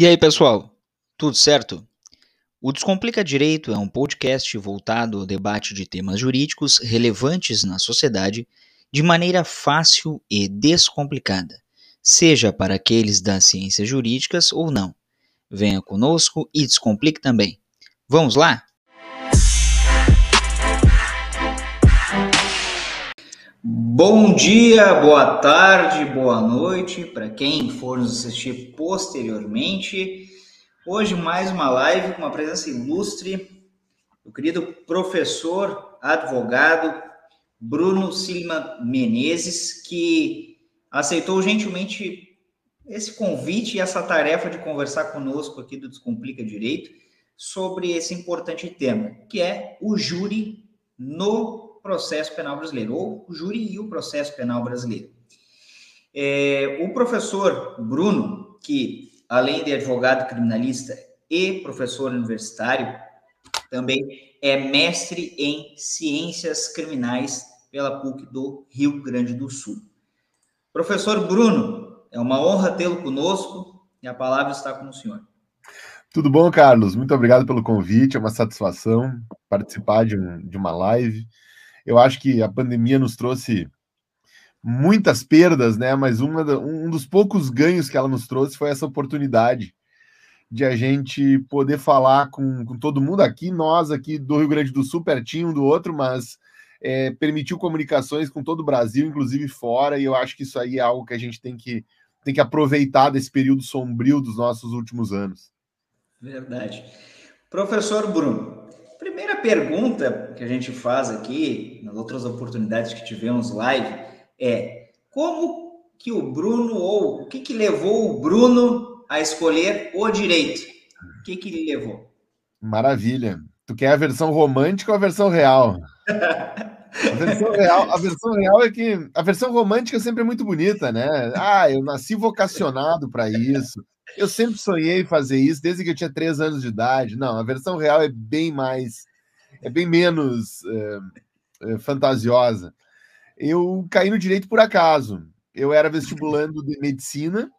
E aí, pessoal? Tudo certo? O Descomplica Direito é um podcast voltado ao debate de temas jurídicos relevantes na sociedade de maneira fácil e descomplicada, seja para aqueles das ciências jurídicas ou não. Venha conosco e descomplique também. Vamos lá? Bom dia, boa tarde, boa noite para quem for nos assistir posteriormente. Hoje mais uma live com uma presença ilustre do querido professor, advogado Bruno Silva Menezes, que aceitou gentilmente esse convite e essa tarefa de conversar conosco aqui do Descomplica Direito sobre esse importante tema, que é o júri no processo penal brasileiro, ou e o processo penal brasileiro. É, o professor Bruno, que além de advogado criminalista e professor universitário, também é mestre em ciências criminais pela PUC do Rio Grande do Sul. Professor Bruno, é uma honra tê-lo conosco e a palavra está com o senhor. Tudo bom, Carlos? Muito obrigado pelo convite, é uma satisfação participar de, um, de uma live. Eu acho que a pandemia nos trouxe muitas perdas, né? Mas uma, um dos poucos ganhos que ela nos trouxe foi essa oportunidade de a gente poder falar com, com todo mundo aqui, nós aqui do Rio Grande do Sul, pertinho um do outro, mas é, permitiu comunicações com todo o Brasil, inclusive fora, e eu acho que isso aí é algo que a gente tem que, tem que aproveitar desse período sombrio dos nossos últimos anos. Verdade. Professor Bruno, Primeira pergunta que a gente faz aqui, nas outras oportunidades que tivemos live, é como que o Bruno, ou o que, que levou o Bruno a escolher o direito? O que, que ele levou? Maravilha. Tu quer a versão romântica ou a versão real? A versão real, a versão real é que a versão romântica é sempre muito bonita, né? Ah, eu nasci vocacionado para isso. Eu sempre sonhei fazer isso desde que eu tinha três anos de idade. Não, a versão real é bem mais, é bem menos é, é, fantasiosa. Eu caí no direito por acaso. Eu era vestibulando de medicina.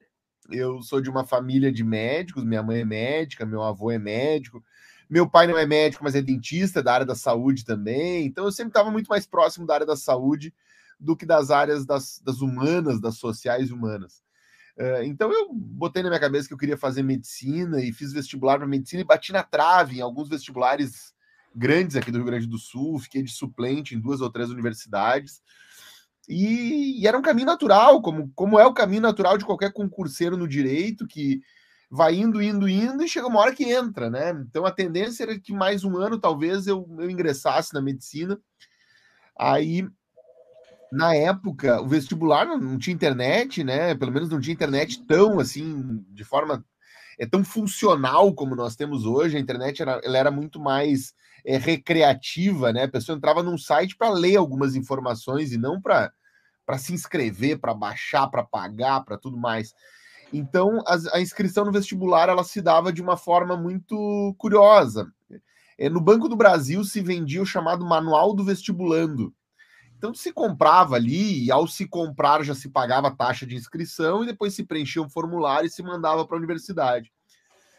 Eu sou de uma família de médicos. Minha mãe é médica, meu avô é médico. Meu pai não é médico, mas é dentista da área da saúde também. Então eu sempre estava muito mais próximo da área da saúde do que das áreas das, das humanas, das sociais humanas. Eh, então eu botei na minha cabeça que eu queria fazer medicina e fiz vestibular para medicina e bati na trave em alguns vestibulares grandes aqui do Rio Grande do Sul, fiquei de suplente em duas ou três universidades. E, e, era um caminho natural, como, como é o caminho natural de qualquer concurseiro no direito, que vai indo, indo, indo, e chega uma hora que entra, né? Então a tendência era que mais um ano talvez eu, eu ingressasse na medicina. Aí na época, o vestibular não, não, tinha internet, né? Pelo menos não tinha internet tão assim, de forma é tão funcional como nós temos hoje. A internet era, ela era muito mais é, recreativa, né? A pessoa entrava num site para ler algumas informações e não para se inscrever, para baixar, para pagar, para tudo mais. Então, a, a, inscrição no vestibular ela se dava de uma forma muito curiosa. É, no Banco do Brasil se vendia o chamado Manual do Vestibulando então se comprava ali, e ao se comprar já se pagava a taxa de inscrição e depois se preenchia um formulário e se mandava para a universidade.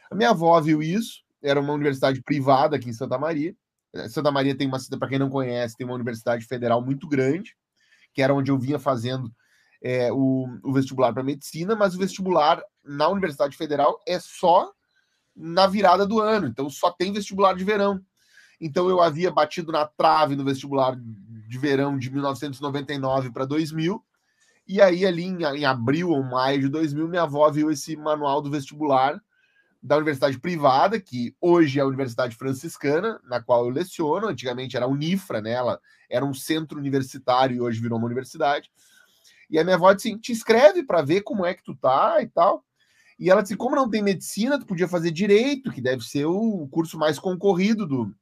A minha avó viu isso, era uma universidade privada aqui em Santa Maria. Eh, Santa Maria tem uma cidade, para quem não conhece, tem uma universidade federal muito grande, que era onde eu vinha fazendo é, o, o vestibular para medicina, mas o vestibular na Universidade Federal é só na virada do ano, então só tem vestibular de verão. Então eu havia batido na trave no vestibular de verão de 1999 para 2000. E aí, ali em, em, abril ou maio de 2000, minha avó viu esse manual do vestibular da universidade privada, que hoje é a Universidade Franciscana, na qual eu leciono. Antigamente era a Unifra, né? Ela era um centro universitário e hoje virou uma universidade. E a minha avó disse: te inscreve para ver como é que tu tá e tal. E ela disse: como não tem medicina, tu podia fazer direito, que deve ser o curso mais concorrido do,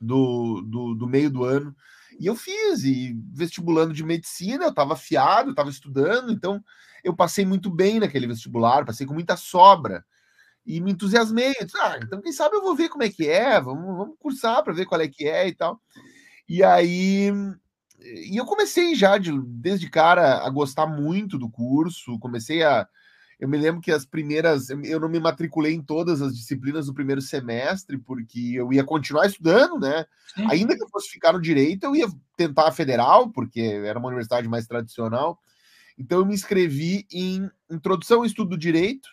do, do, do meio do ano. E eu fiz, e vestibulando de medicina, eu estava fiado, estava estudando, então eu passei muito bem naquele vestibular, passei com muita sobra. E me entusiasmei. Disse, ah, então quem sabe eu vou ver como é que é, vamos, vamos cursar para ver qual é que é e tal. E aí. E eu comecei já, de, desde cara, a gostar muito do curso, comecei a. Eu me lembro que as primeiras, eu não me matriculei em todas as disciplinas do primeiro semestre, porque eu ia continuar estudando, né? Sim. Ainda que eu fosse ficar no direito, eu ia tentar a federal, porque era uma universidade mais tradicional. Então eu me inscrevi em Introdução ao Estudo do Direito,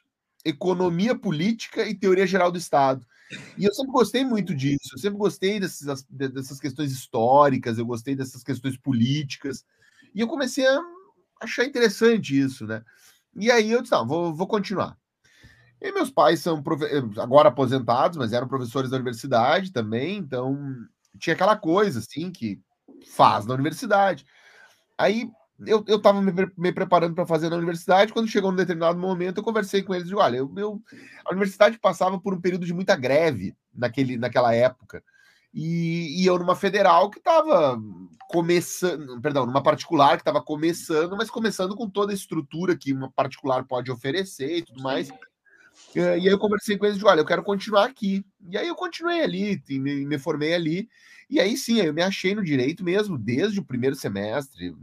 Economia Política e Teoria Geral do Estado. E eu sempre gostei muito disso, eu sempre gostei dessas, dessas questões históricas, eu gostei dessas questões políticas. E eu comecei a achar interessante isso, né? E aí eu disse, não, vou, vou continuar. E meus pais são agora aposentados, mas eram professores da universidade também, então tinha aquela coisa assim que faz na universidade. Aí eu, eu tava me, me preparando para fazer na universidade, quando chegou um determinado momento, eu conversei com eles e olha, eu, eu, a universidade passava por um período de muita greve naquele, naquela época. E, e eu numa federal que estava começando, perdão, numa particular que estava começando, mas começando com toda a estrutura que uma particular pode oferecer e tudo mais. E aí eu conversei com eles de, olha, eu quero continuar aqui. E aí eu continuei ali, me, me formei ali. E aí sim, eu me achei no direito mesmo, desde o primeiro semestre.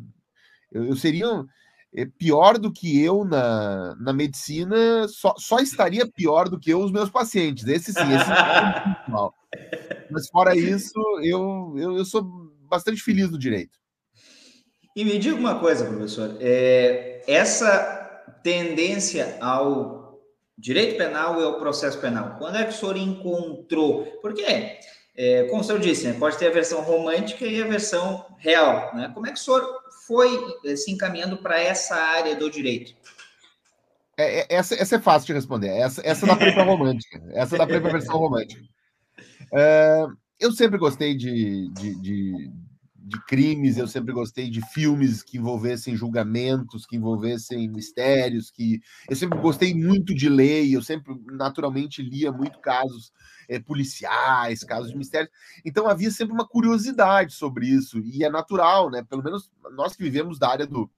Eu, eu seria é, pior do que eu na, na medicina, só, só estaria pior do que eu os meus pacientes. Esse sim, esse é. Mas fora isso, eu, eu, eu sou bastante feliz no direito. E me diga uma coisa, professor. É, essa tendência ao direito penal e ao processo penal, quando é que o senhor encontrou? Porque, é, como o senhor disse, né, pode ter a versão romântica e a versão real. Né? Como é que o senhor foi eh, se encaminhando para essa área do direito? É, é, essa, essa é fácil de responder. Essa, essa dá para romântica. Essa dá para versão romântica. É, eu sempre gostei de, de, de, de, crimes, eu sempre gostei de filmes que envolvessem julgamentos, que envolvessem mistérios, que eu sempre gostei muito de ler, eu sempre naturalmente lia muito casos é, policiais, casos de mistérios. Então havia sempre uma curiosidade sobre isso, e é natural, né? Pelo menos nós que vivemos da área do,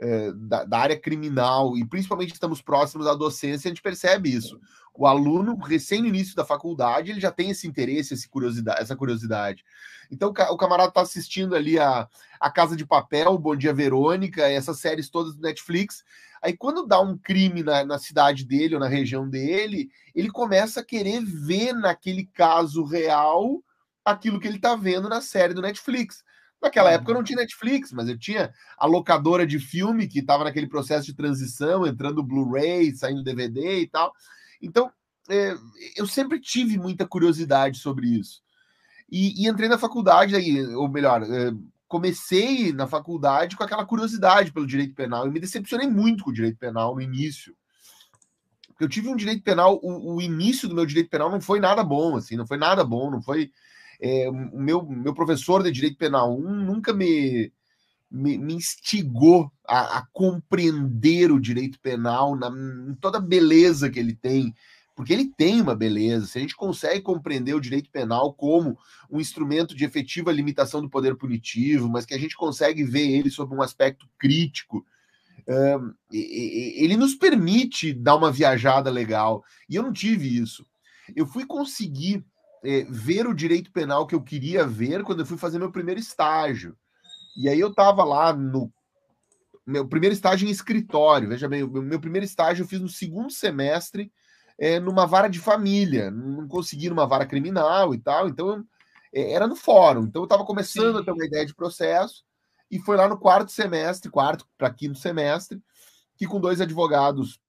é, da, da, área criminal e principalmente estamos próximos da docência, a gente percebe isso. O aluno, recém no início da faculdade, ele já tem esse interesse, esse curiosidade, essa curiosidade. Então, o camarada está assistindo ali a, a Casa de Papel, Bom Dia Verônica, essas séries todas do Netflix. Aí, quando dá um crime na, na cidade dele ou na região dele, ele começa a querer ver naquele caso real aquilo que ele está vendo na série do Netflix. Naquela época eu não tinha Netflix, mas eu tinha a locadora de filme que estava naquele processo de transição, entrando Blu-ray, saindo DVD e tal. Então, é, eu sempre tive muita curiosidade sobre isso. E, e entrei na faculdade, aí, ou melhor, é, comecei na faculdade com aquela curiosidade pelo direito penal e me decepcionei muito com o direito penal no início. Eu tive um direito penal, o, o início do meu direito penal não foi nada bom, assim, não foi nada bom, não foi é, o meu, meu professor de Direito Penal 1 nunca me, me, me instigou a, a, compreender o direito penal na, em toda a beleza que ele tem, porque ele tem uma beleza. Se a gente consegue compreender o direito penal como um instrumento de efetiva limitação do poder punitivo, mas que a gente consegue ver ele sob um aspecto crítico, um, ele nos permite dar uma viajada legal. E eu não tive isso. Eu fui conseguir é, ver o direito penal que eu queria ver quando eu fui fazer meu primeiro estágio. E aí eu estava lá no meu primeiro estágio em escritório. Veja bem, o meu primeiro estágio eu fiz no segundo semestre é, numa vara de família. Não consegui numa vara criminal e tal. Então é, era no fórum. Então eu estava começando Sim. a ter uma ideia de processo. E foi lá no quarto semestre, quarto para quinto semestre, que com dois advogados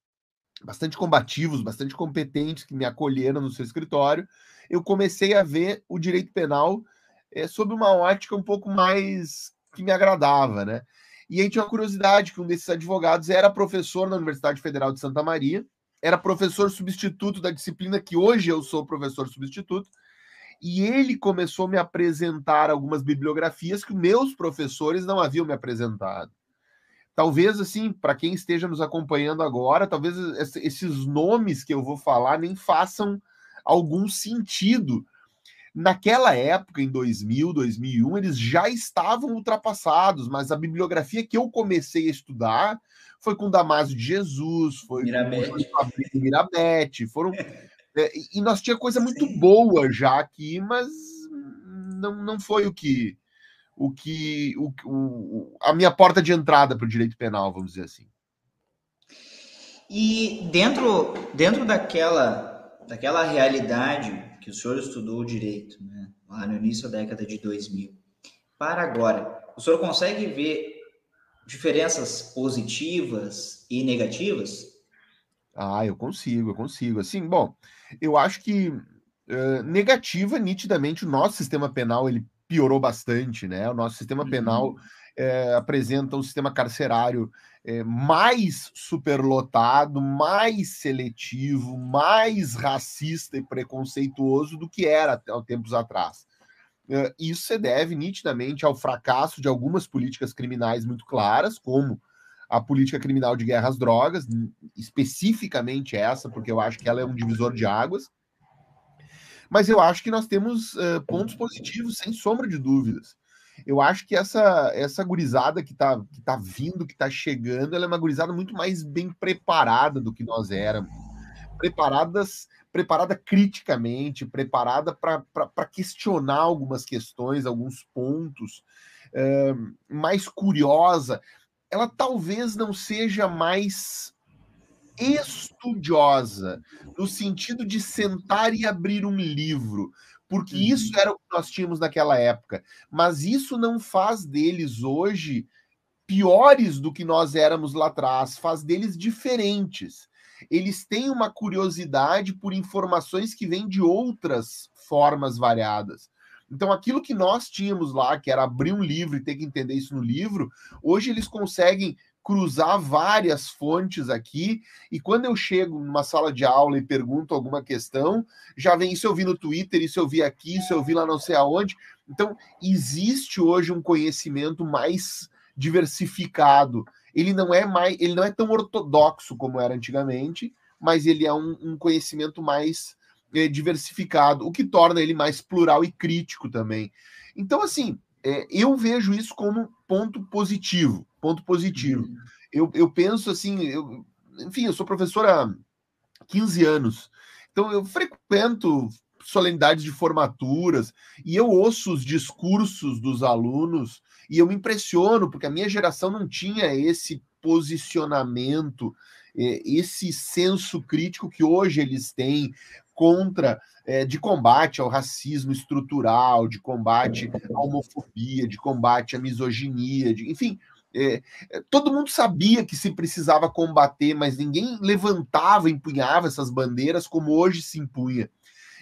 bastante combativos, bastante competentes que me acolheram no seu escritório, eu comecei a ver o direito penal é, sob uma ótica um pouco mais que me agradava, né? E aí tinha uma curiosidade que um desses advogados era professor na Universidade Federal de Santa Maria, era professor substituto da disciplina que hoje eu sou professor substituto, e ele começou a me apresentar algumas bibliografias que meus professores não haviam me apresentado. Talvez, assim, para quem esteja nos acompanhando agora, talvez esses nomes que eu vou falar nem façam algum sentido. Naquela época, em 2000, 2001, eles já estavam ultrapassados, mas a bibliografia que eu comecei a estudar foi com Damásio de Jesus, foi Mirabete. com Mirabete, foram... É, e nós tinha coisa muito Sim. boa já aqui, mas não, não foi o que o que o, o a minha porta de entrada para o direito penal, vamos dizer assim. E dentro, dentro daquela, daquela realidade que o senhor estudou direito, né, lá no início da década de 2000, para agora, o senhor consegue ver diferenças positivas e negativas? Ah, eu consigo, eu consigo. Assim, bom, eu acho que uh, negativa, nitidamente, o nosso sistema penal ele piorou bastante, né? O nosso sistema uhum. É, apresenta um sistema carcerário é, mais superlotado, mais seletivo, mais racista e preconceituoso do que era até tempos atrás. É, isso se deve nitidamente ao fracasso de algumas políticas criminais muito claras, como a política criminal de guerra às drogas, especificamente essa, porque eu acho que ela é um divisor de águas. Mas eu acho que nós temos uh, pontos positivos, sem sombra de dúvidas eu acho que essa essa gurizada que está que tá vindo, que está chegando, ela é uma gurizada muito mais bem preparada do que nós éramos. Preparadas, preparada criticamente, preparada para questionar algumas questões, alguns pontos, é, mais curiosa. Ela talvez não seja mais estudiosa, no sentido de sentar e abrir um livro, porque uhum. isso era o que nós tínhamos naquela época. Mas isso não faz deles hoje piores do que nós éramos lá atrás, faz deles diferentes. Eles têm uma curiosidade por informações que vêm de outras formas variadas. Então, aquilo que nós tínhamos lá, que era abrir um livro e ter que entender isso no livro, hoje eles conseguem cruzar várias fontes aqui, e quando eu chego numa sala de aula e pergunto alguma questão, já vem isso eu vi no Twitter, isso eu vi aqui, isso eu vi lá não sei aonde. Então, existe hoje um conhecimento mais diversificado. Ele não é mais, ele não é tão ortodoxo como era antigamente, mas ele é um, um conhecimento mais é, diversificado, o que torna ele mais plural e crítico também. Então, assim, é, eu vejo isso como ponto positivo ponto positivo. Uhum. Eu, eu penso assim, eu, enfim, eu sou professor há 15 anos, então eu frequento solenidades de formaturas e eu ouço os discursos dos alunos e eu me impressiono, porque a minha geração não tinha esse posicionamento, é, esse senso crítico que hoje eles têm contra é, de combate ao racismo estrutural, de combate à homofobia, de combate à misoginia, de, enfim, é, é, todo mundo sabia que se precisava combater, mas ninguém levantava, empunhava essas bandeiras como hoje se impunha.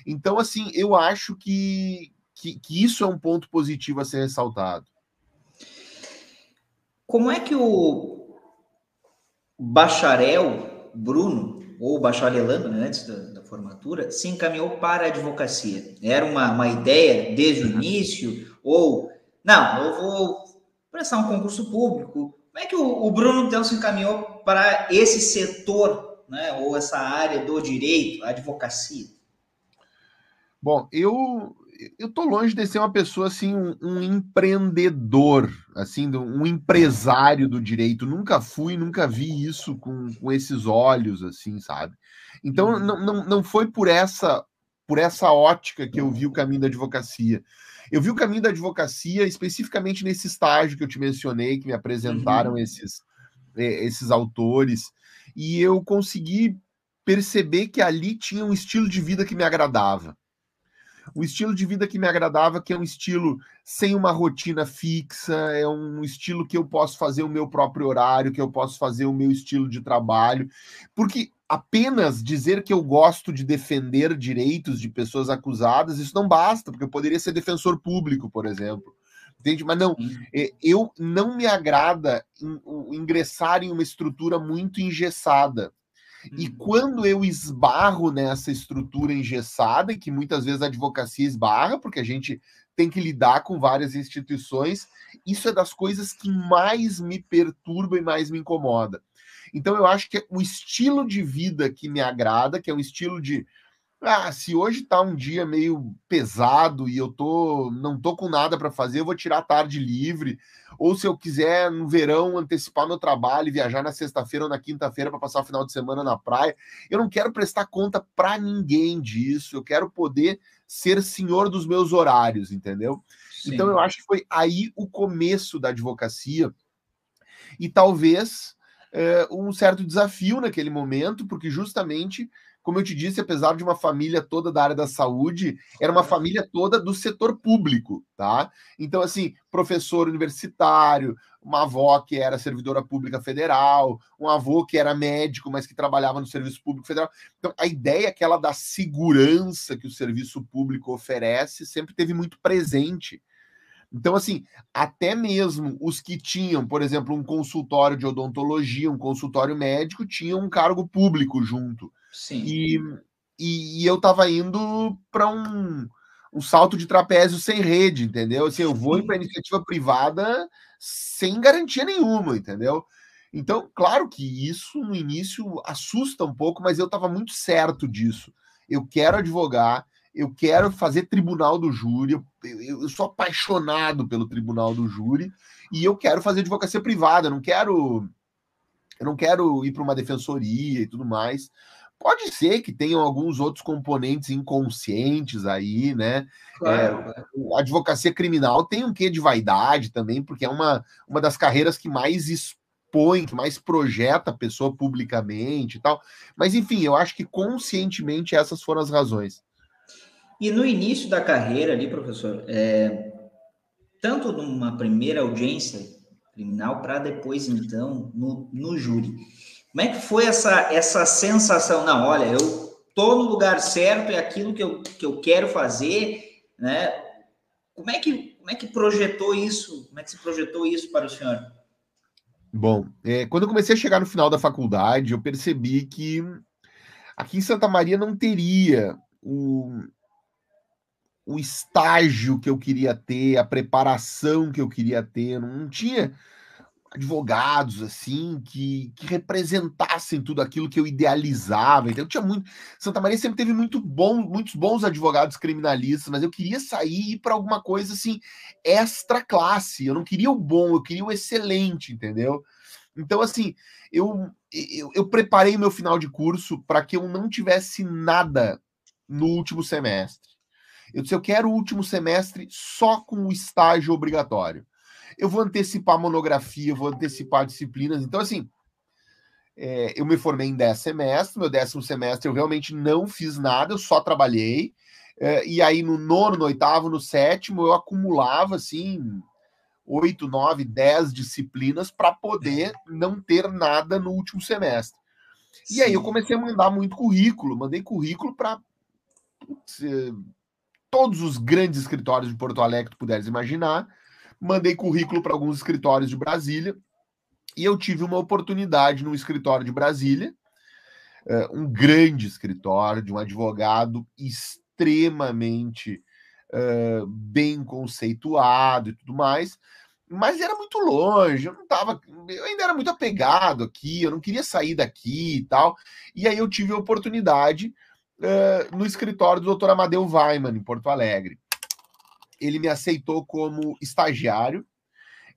Então, assim, eu acho que, que, que isso é um ponto positivo a ser ressaltado. Como é que o bacharel Bruno, ou bacharelando, né, antes da, da, formatura, se encaminhou para a advocacia? Era uma, uma ideia desde o início? Ou, não, eu vou prestar um concurso público. Como é que o, o Bruno então se encaminhou para esse setor, né, ou essa área do direito, a advocacia? Bom, eu eu tô longe de ser uma pessoa assim, um, um, empreendedor, assim, um empresário do direito. Nunca fui, nunca vi isso com, com esses olhos, assim, sabe? Então uhum. não, não, não foi por essa por essa ótica que eu vi o caminho da advocacia. Eu vi o caminho da advocacia especificamente nesse estágio que eu te mencionei, que me apresentaram uhum. esses, é, esses autores, e eu consegui perceber que ali tinha um estilo de vida que me agradava. O estilo de vida que me agradava, que é um estilo sem uma rotina fixa, é um estilo que eu posso fazer o meu próprio horário, que eu posso fazer o meu estilo de trabalho, porque apenas dizer que eu gosto de defender direitos de pessoas acusadas, isso não basta, porque eu poderia ser defensor público, por exemplo. Entende? Mas não, é, eu não me agrada ingressar em uma estrutura muito engessada. E uhum. quando eu esbarro nessa estrutura engessada, e que muitas vezes a advocacia esbarra, porque a gente tem que lidar com várias instituições, isso é das coisas que mais me perturba e mais me incomoda. Então eu acho que é o estilo de vida que me agrada, que é um estilo de ah, se hoje tá um dia meio pesado e eu tô não tô com nada para fazer, eu vou tirar a tarde livre, ou se eu quiser no verão antecipar meu trabalho e viajar na sexta-feira ou na quinta-feira para passar o final de semana na praia, eu não quero prestar conta para ninguém disso, eu quero poder ser senhor dos meus horários, entendeu? Sim. Então eu acho que foi aí o começo da advocacia. E talvez é, um certo desafio naquele momento, porque justamente, como eu te disse, apesar de uma família toda da área da saúde, era uma família toda do setor público, tá? Então, assim, professor universitário, uma avó que era servidora pública federal, um avô que era médico, mas que trabalhava no serviço público federal. Então, a ideia é aquela da segurança que o serviço público oferece sempre teve muito presente então, assim, até mesmo os que tinham, por exemplo, um consultório de odontologia, um consultório médico, tinham um cargo público junto. Sim. E, e, e eu estava indo para um, um salto de trapézio sem rede, entendeu? Assim, eu vou para iniciativa privada sem garantia nenhuma, entendeu? Então, claro que isso no início assusta um pouco, mas eu estava muito certo disso. Eu quero advogar, eu quero fazer tribunal do júri, eu, eu, eu, sou apaixonado pelo tribunal do júri e eu quero fazer advocacia privada, eu não quero eu não quero ir para uma defensoria e tudo mais. Pode ser que tenham alguns outros componentes inconscientes aí, né? Claro. É, a advocacia criminal tem um quê de vaidade também, porque é uma, uma das carreiras que mais expõe, que mais projeta a pessoa publicamente e tal. Mas, enfim, eu acho que conscientemente essas foram as razões. E no início da carreira ali, professor, é, tanto numa primeira audiência criminal para depois, então, no, no júri. Como é que foi essa, essa sensação? Não, olha, eu tô no lugar certo, é aquilo que eu, que eu quero fazer, né? Como é que como é que projetou isso? Como é que se projetou isso para o senhor? Bom, é, quando eu comecei a chegar no final da faculdade, eu percebi que aqui em Santa Maria não teria o, o estágio que eu queria ter, a preparação que eu queria ter, não tinha advogados assim que, que representassem tudo aquilo que eu idealizava. Então, eu tinha muito. Santa Maria sempre teve muito bom, muitos bons advogados criminalistas, mas eu queria sair e ir para alguma coisa assim extra classe. Eu não queria o bom, eu queria o excelente, entendeu? Então, assim, eu, eu, eu preparei meu final de curso para que eu não tivesse nada no último semestre. Eu disse, eu quero o último semestre só com o estágio obrigatório. Eu vou antecipar monografia, vou antecipar disciplinas. Então, assim, é, eu me formei em 10 semestres, meu décimo semestre eu realmente não fiz nada, eu só trabalhei. É, e aí, no nono, no oitavo, no sétimo, eu acumulava, assim, oito, nove, dez disciplinas para poder não ter nada no último semestre. Sim. E aí eu comecei a mandar muito currículo, mandei currículo para todos os grandes escritórios de Porto Alegre que puderes imaginar. Mandei currículo para alguns escritórios de Brasília e eu tive uma oportunidade no escritório de Brasília, eh, um grande escritório de um advogado extremamente uh, bem conceituado e tudo mais, mas era muito longe, eu não tava, eu ainda era muito apegado aqui, eu não queria sair daqui e tal. E aí eu tive a oportunidade uh, no escritório do Dr. Amadeu Weiman, em Porto Alegre. Ele me aceitou como estagiário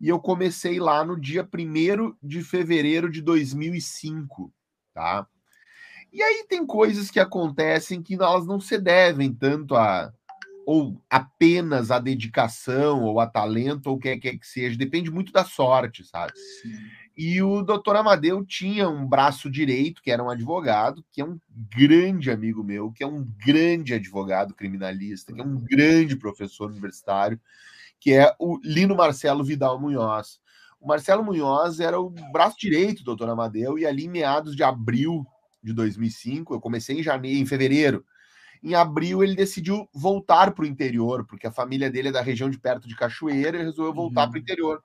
e eu comecei lá no dia 1 de fevereiro de 2005, tá? E aí tem coisas que acontecem que elas não se devem tanto a ou apenas a dedicação ou a talento ou o que quer que seja, depende muito da sorte, sabe? Sim. E o doutor Amadeu tinha um braço direito, que era um advogado, que é um grande amigo meu, que é um grande advogado criminalista, que é um grande professor universitário, que é o Lino Marcelo Vidal Munhoz. O Marcelo Munhoz era o braço direito do doutor Amadeu, e ali em meados de abril de 2005, eu comecei em janeiro, em fevereiro, em abril ele decidiu voltar para o interior, porque a família dele é da região de perto de Cachoeira, e resolveu voltar uhum. para o interior.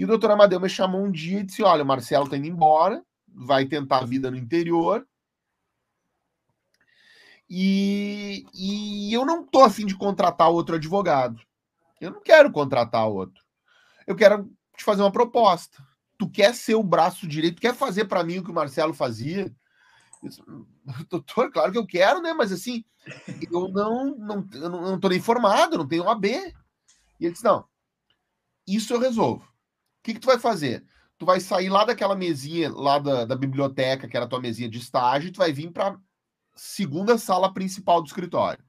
E o doutor Amadeu me chamou um dia e disse: Olha, o Marcelo está indo embora, vai tentar a vida no interior. E, e eu não estou afim de contratar outro advogado. Eu não quero contratar outro. Eu quero te fazer uma proposta. Tu quer ser o braço direito, quer fazer para mim o que o Marcelo fazia? Doutor, claro que eu quero, né? Mas assim, eu não, não, eu não tô nem formado, não tenho OAB. E ele disse: não, isso eu resolvo. O que, que tu vai fazer? Tu vai sair lá daquela mesinha lá da, da biblioteca, que era a tua mesinha de estágio, e tu vai vir para segunda sala principal do escritório.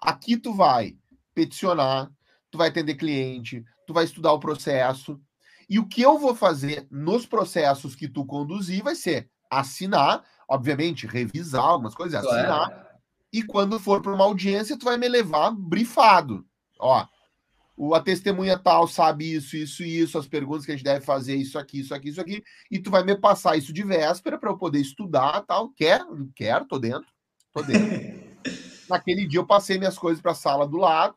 Aqui tu vai peticionar, tu vai atender cliente, tu vai estudar o processo E o que eu vou fazer nos processos que tu conduzir vai ser assinar, obviamente, revisar algumas coisas, assinar. Claro. E quando for para uma audiência, tu vai me levar brifado. Ó, o, a testemunha tal sabe isso, isso e isso, as perguntas que a gente deve fazer, isso aqui, isso aqui, isso aqui, e tu vai me passar isso de véspera para eu poder estudar tal. Quer? Quero, tô dentro. Tô dentro. Naquele dia eu passei minhas coisas para a sala do lado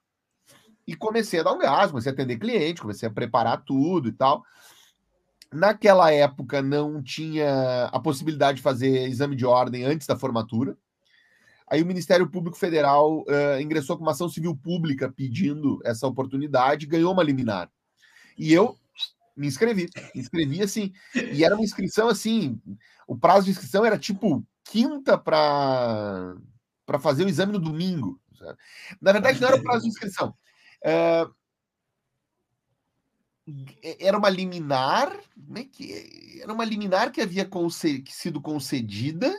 e comecei a dar um gás, comecei a atender cliente, comecei a preparar tudo e tal. Naquela época não tinha a possibilidade de fazer exame de ordem antes da formatura. Aí o Ministério Público Federal uh, ingressou com uma ação civil pública pedindo essa oportunidade, ganhou uma liminar. E eu me inscrevi, me inscrevi assim, e era uma inscrição assim, o prazo de inscrição era tipo quinta para para fazer o exame no domingo. Sabe? Na verdade, não era o prazo de inscrição. Uh, era uma liminar, né, que era uma liminar que havia sido concedida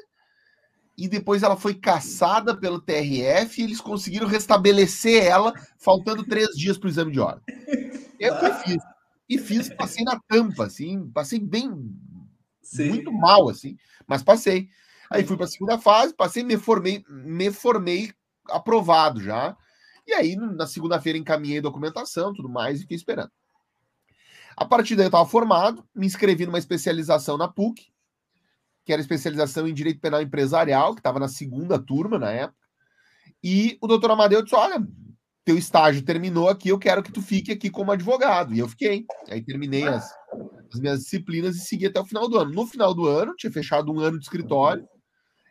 e depois ela foi caçada pelo TRF e eles conseguiram restabelecer ela, faltando três dias para o exame de ordem. Eu que fiz. E fiz, passei na tampa, assim, passei bem, Sim. muito mal, assim, mas passei. Aí fui para a segunda fase, passei, me formei, me formei aprovado já. E aí, na segunda-feira, encaminhei documentação, tudo mais, e fiquei esperando. A partir daí, eu estava formado, me inscrevi numa especialização na PUC, que era especialização em Direito Penal Empresarial, que estava na segunda turma na época. E o doutor Amadeu disse: Olha, teu estágio terminou aqui, eu quero que tu fique aqui como advogado. E eu fiquei. Aí terminei as, as minhas disciplinas e segui até o final do ano. No final do ano, tinha fechado um ano de escritório,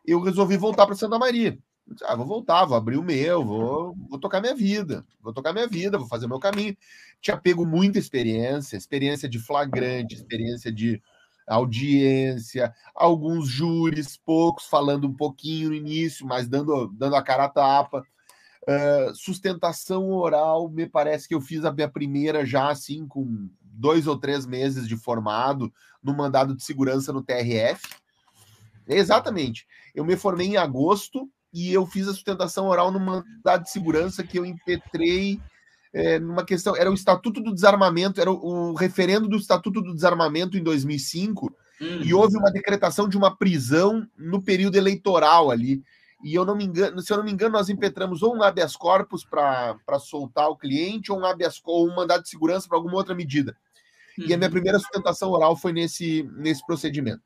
eu resolvi voltar para Santa Maria. Disse, ah, vou voltar, vou abrir o meu, vou, vou tocar minha vida, vou tocar minha vida, vou fazer o meu caminho. Tinha pego muita experiência, experiência de flagrante, experiência de audiência, alguns júris, poucos falando um pouquinho no início, mas dando, dando a cara a tapa. Uh, sustentação oral, me parece que eu fiz a minha primeira já assim, com dois ou três meses de formado, no mandado de segurança no TRF. Exatamente. Eu me formei em agosto e eu fiz a sustentação oral no mandado de segurança que eu impetrei é, numa questão, era o Estatuto do Desarmamento, era o, o referendo do Estatuto do Desarmamento em 2005, uhum. e houve uma decretação de uma prisão no período eleitoral ali. E eu não me engano, se eu não me engano, nós impetramos ou um habeas corpus para soltar o cliente, ou um habeas ou um mandado de segurança para alguma outra medida. Uhum. E a minha uhum. primeira sustentação oral foi nesse, nesse procedimento.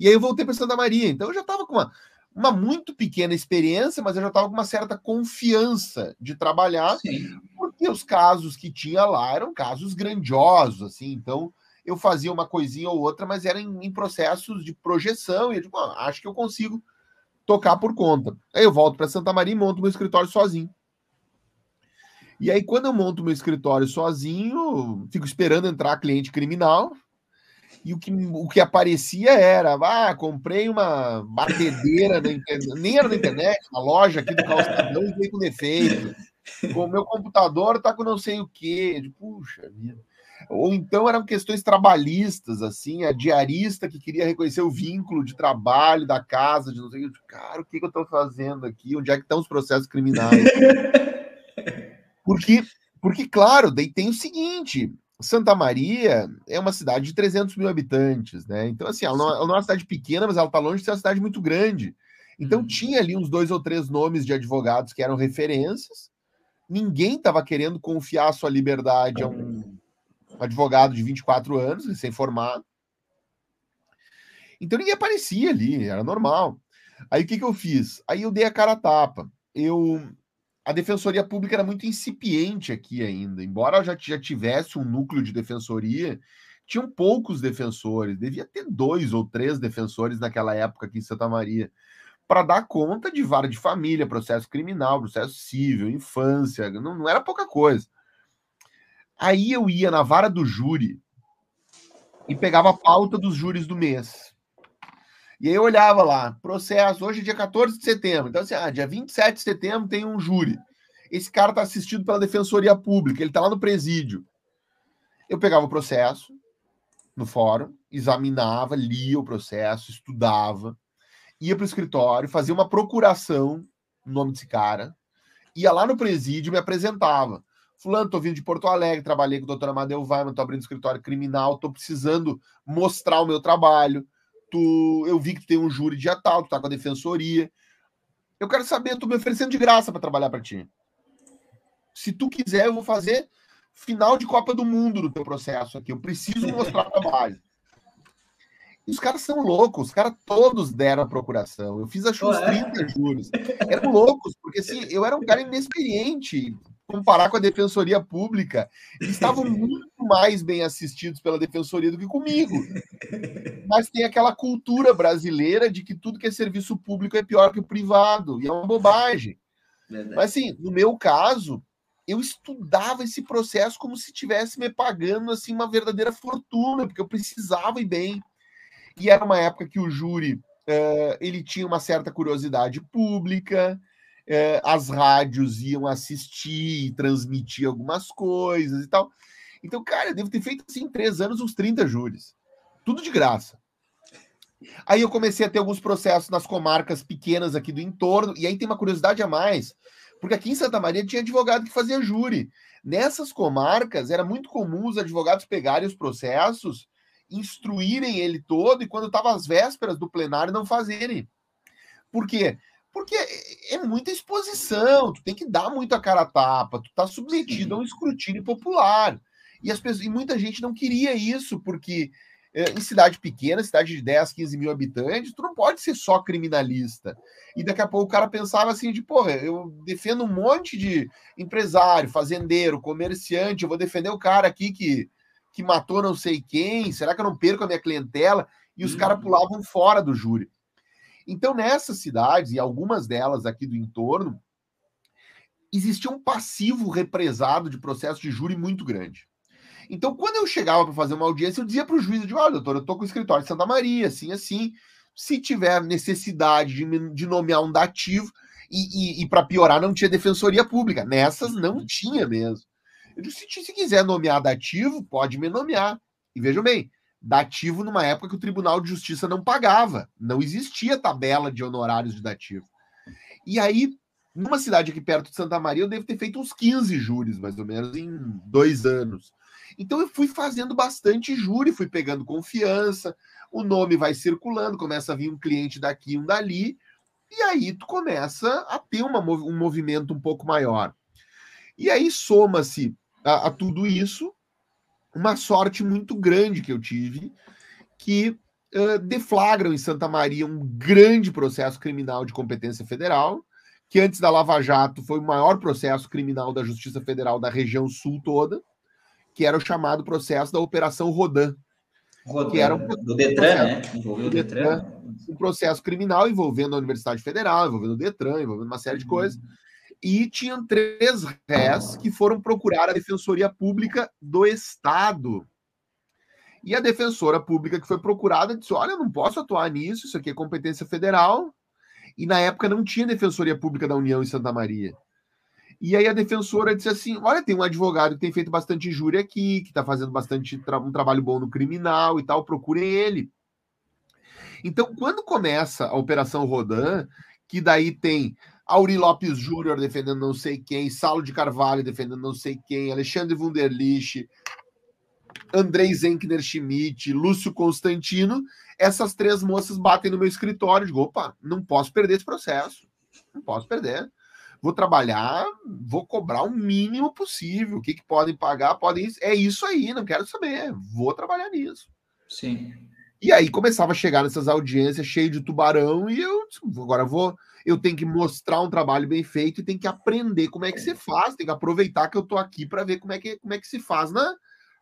E aí eu voltei para Santa Maria. Então eu já estava com uma, uma muito pequena experiência, mas eu já estava com uma certa confiança de trabalhar, Sim. porque os casos que tinha lá eram casos grandiosos, assim, então eu fazia uma coisinha ou outra, mas era em, em processos de projeção, e eu digo, ah, acho que eu consigo tocar por conta. Aí eu volto para Santa Maria e monto meu escritório sozinho. E aí, quando eu monto meu escritório sozinho, fico esperando entrar cliente criminal, e o que, o que aparecia era, ah, comprei uma batedeira na internet, nem era na internet, na loja aqui do calçadão e veio com defeito. O meu computador tá com não sei o quê. Puxa vida. Ou então eram questões trabalhistas, assim, a diarista que queria reconhecer o vínculo de trabalho da casa, de não sei o que. Cara, o que, que eu estou fazendo aqui? Onde é que estão os processos criminais? Porque, porque claro, daí tem o seguinte: Santa Maria é uma cidade de 300 mil habitantes, né? Então, assim, ela não, ela não é uma cidade pequena, mas ela está longe de ser uma cidade muito grande. Então, uhum. tinha ali uns dois ou três nomes de advogados que eram referências. Ninguém estava querendo confiar sua liberdade a um advogado de 24 anos, recém-formado. Então, ninguém aparecia ali, era normal. Aí, o que, que eu fiz? Aí, eu dei a cara a tapa. Eu a defensoria pública era muito incipiente aqui ainda. Embora já, já tivesse um núcleo de defensoria, tinham poucos defensores. Devia ter dois ou três defensores naquela época aqui em Santa Maria para dar conta de vara de família, processo criminal, processo civil, infância. Não, não era pouca coisa. Aí eu ia na vara do júri e pegava a pauta dos júris do mês. E aí eu olhava lá, processo, hoje é dia 14 de setembro. Então, assim, ah, dia 27 de setembro tem um júri. Esse cara está assistido pela Defensoria Pública, ele está lá no presídio. Eu pegava o processo no fórum, examinava, lia o processo, estudava, ia para o escritório, fazia uma procuração no nome desse cara, ia lá no presídio me apresentava. Fulano, tô vindo de Porto Alegre, trabalhei com o doutor Amadeu Weiman, tô abrindo escritório criminal, tô precisando mostrar o meu trabalho. Tu, eu vi que tu tem um júri dia tal, tu tá com a defensoria. Eu quero saber, tu me oferecendo de graça para trabalhar para ti. Se tu quiser, eu vou fazer final de Copa do Mundo no teu processo aqui. Eu preciso mostrar trabalho. E os caras são loucos, os caras todos deram a procuração. Eu fiz acho uns 30 juros. Eram loucos, porque assim, eu era um cara inexperiente comparar com a defensoria pública. Eles estavam muito mais bem assistidos pela defensoria do que comigo. Mas tem aquela cultura brasileira de que tudo que é serviço público é pior que o privado, e é uma bobagem. Verdade. Mas assim, no meu caso, eu estudava esse processo como se estivesse me pagando assim uma verdadeira fortuna, porque eu precisava ir bem. E era uma época que o júri uh, ele tinha uma certa curiosidade pública, uh, as rádios iam assistir e transmitir algumas coisas e tal. Então, cara, eu devo ter feito assim, em três anos, uns 30 júris. Tudo de graça. Aí eu comecei a ter alguns processos nas comarcas pequenas aqui do entorno, e aí tem uma curiosidade a mais, porque aqui em Santa Maria tinha advogado que fazia júri. Nessas comarcas era muito comum os advogados pegarem os processos instruírem ele todo e quando estava às vésperas do plenário não fazerem. Por quê? Porque é muita exposição, tu tem que dar muito a cara a tapa, tu tá submetido Sim. a um escrutínio popular. E, as pessoas, e muita gente não queria isso, porque é, em cidade pequena, cidade de 10, 15 mil habitantes, tu não pode ser só criminalista. E daqui a pouco o cara pensava assim: de porra, eu defendo um monte de empresário, fazendeiro, comerciante, eu vou defender o cara aqui que que matou não sei quem, será que eu não perco a minha clientela? E os uhum. caras pulavam fora do júri. Então, nessas cidades, e algumas delas aqui do entorno, existia um passivo represado de processo de júri muito grande. Então, quando eu chegava para fazer uma audiência, eu dizia para o juiz, de olha, doutor, eu estou com o escritório de Santa Maria, assim, assim, se tiver necessidade de, de nomear um dativo, e, e, e para piorar, não tinha defensoria pública. Nessas não tinha mesmo. Eu disse, se, se quiser nomear dativo, pode me nomear. E vejam bem, dativo numa época que o Tribunal de Justiça não pagava, não existia tabela de honorários de dativo. E aí, numa cidade aqui perto de Santa Maria, eu devo ter feito uns 15 júris, mais ou menos, em dois anos. Então eu fui fazendo bastante júri, fui pegando confiança, o nome vai circulando, começa a vir um cliente daqui, um dali, e aí tu começa a ter uma, um movimento um pouco maior. E aí soma-se a, a tudo isso, uma sorte muito grande que eu tive, que uh, deflagram em Santa Maria um grande processo criminal de competência federal, que antes da Lava Jato foi o maior processo criminal da Justiça Federal da região sul toda, que era o chamado processo da Operação Rodan. Rodan que era um, do Detran, né? Envolveu o Detran. Detran. Um processo criminal envolvendo a Universidade Federal, envolvendo o Detran, envolvendo uma série de uhum. coisas e tinham três réis que foram procurar a Defensoria Pública do Estado. E a defensora pública que foi procurada disse: Olha, eu não posso atuar nisso, isso aqui é competência federal. E na época não tinha Defensoria Pública da União em Santa Maria. E aí a defensora disse assim: Olha, tem um advogado que tem feito bastante júri aqui, que está fazendo bastante tra um trabalho bom no criminal e tal, procurem ele. Então, quando começa a Operação Rodan, que daí tem Auri Lopes Júnior defendendo não sei quem, Saulo de Carvalho defendendo não sei quem, Alexandre Wunderlich, Andrei Zenkner Schmidt, Lúcio Constantino, essas três moças batem no meu escritório digo, opa, não posso perder esse processo, não posso perder. Vou trabalhar, vou cobrar o mínimo possível. O que, que podem pagar? Podem. É isso aí, não quero saber. Vou trabalhar nisso. Sim. E aí começava a chegar nessas audiências cheio de tubarão, e eu agora vou eu tenho que mostrar um trabalho bem feito e tenho que aprender como é que se faz, tenho que aproveitar que eu estou aqui para ver como é que, como é que se faz na,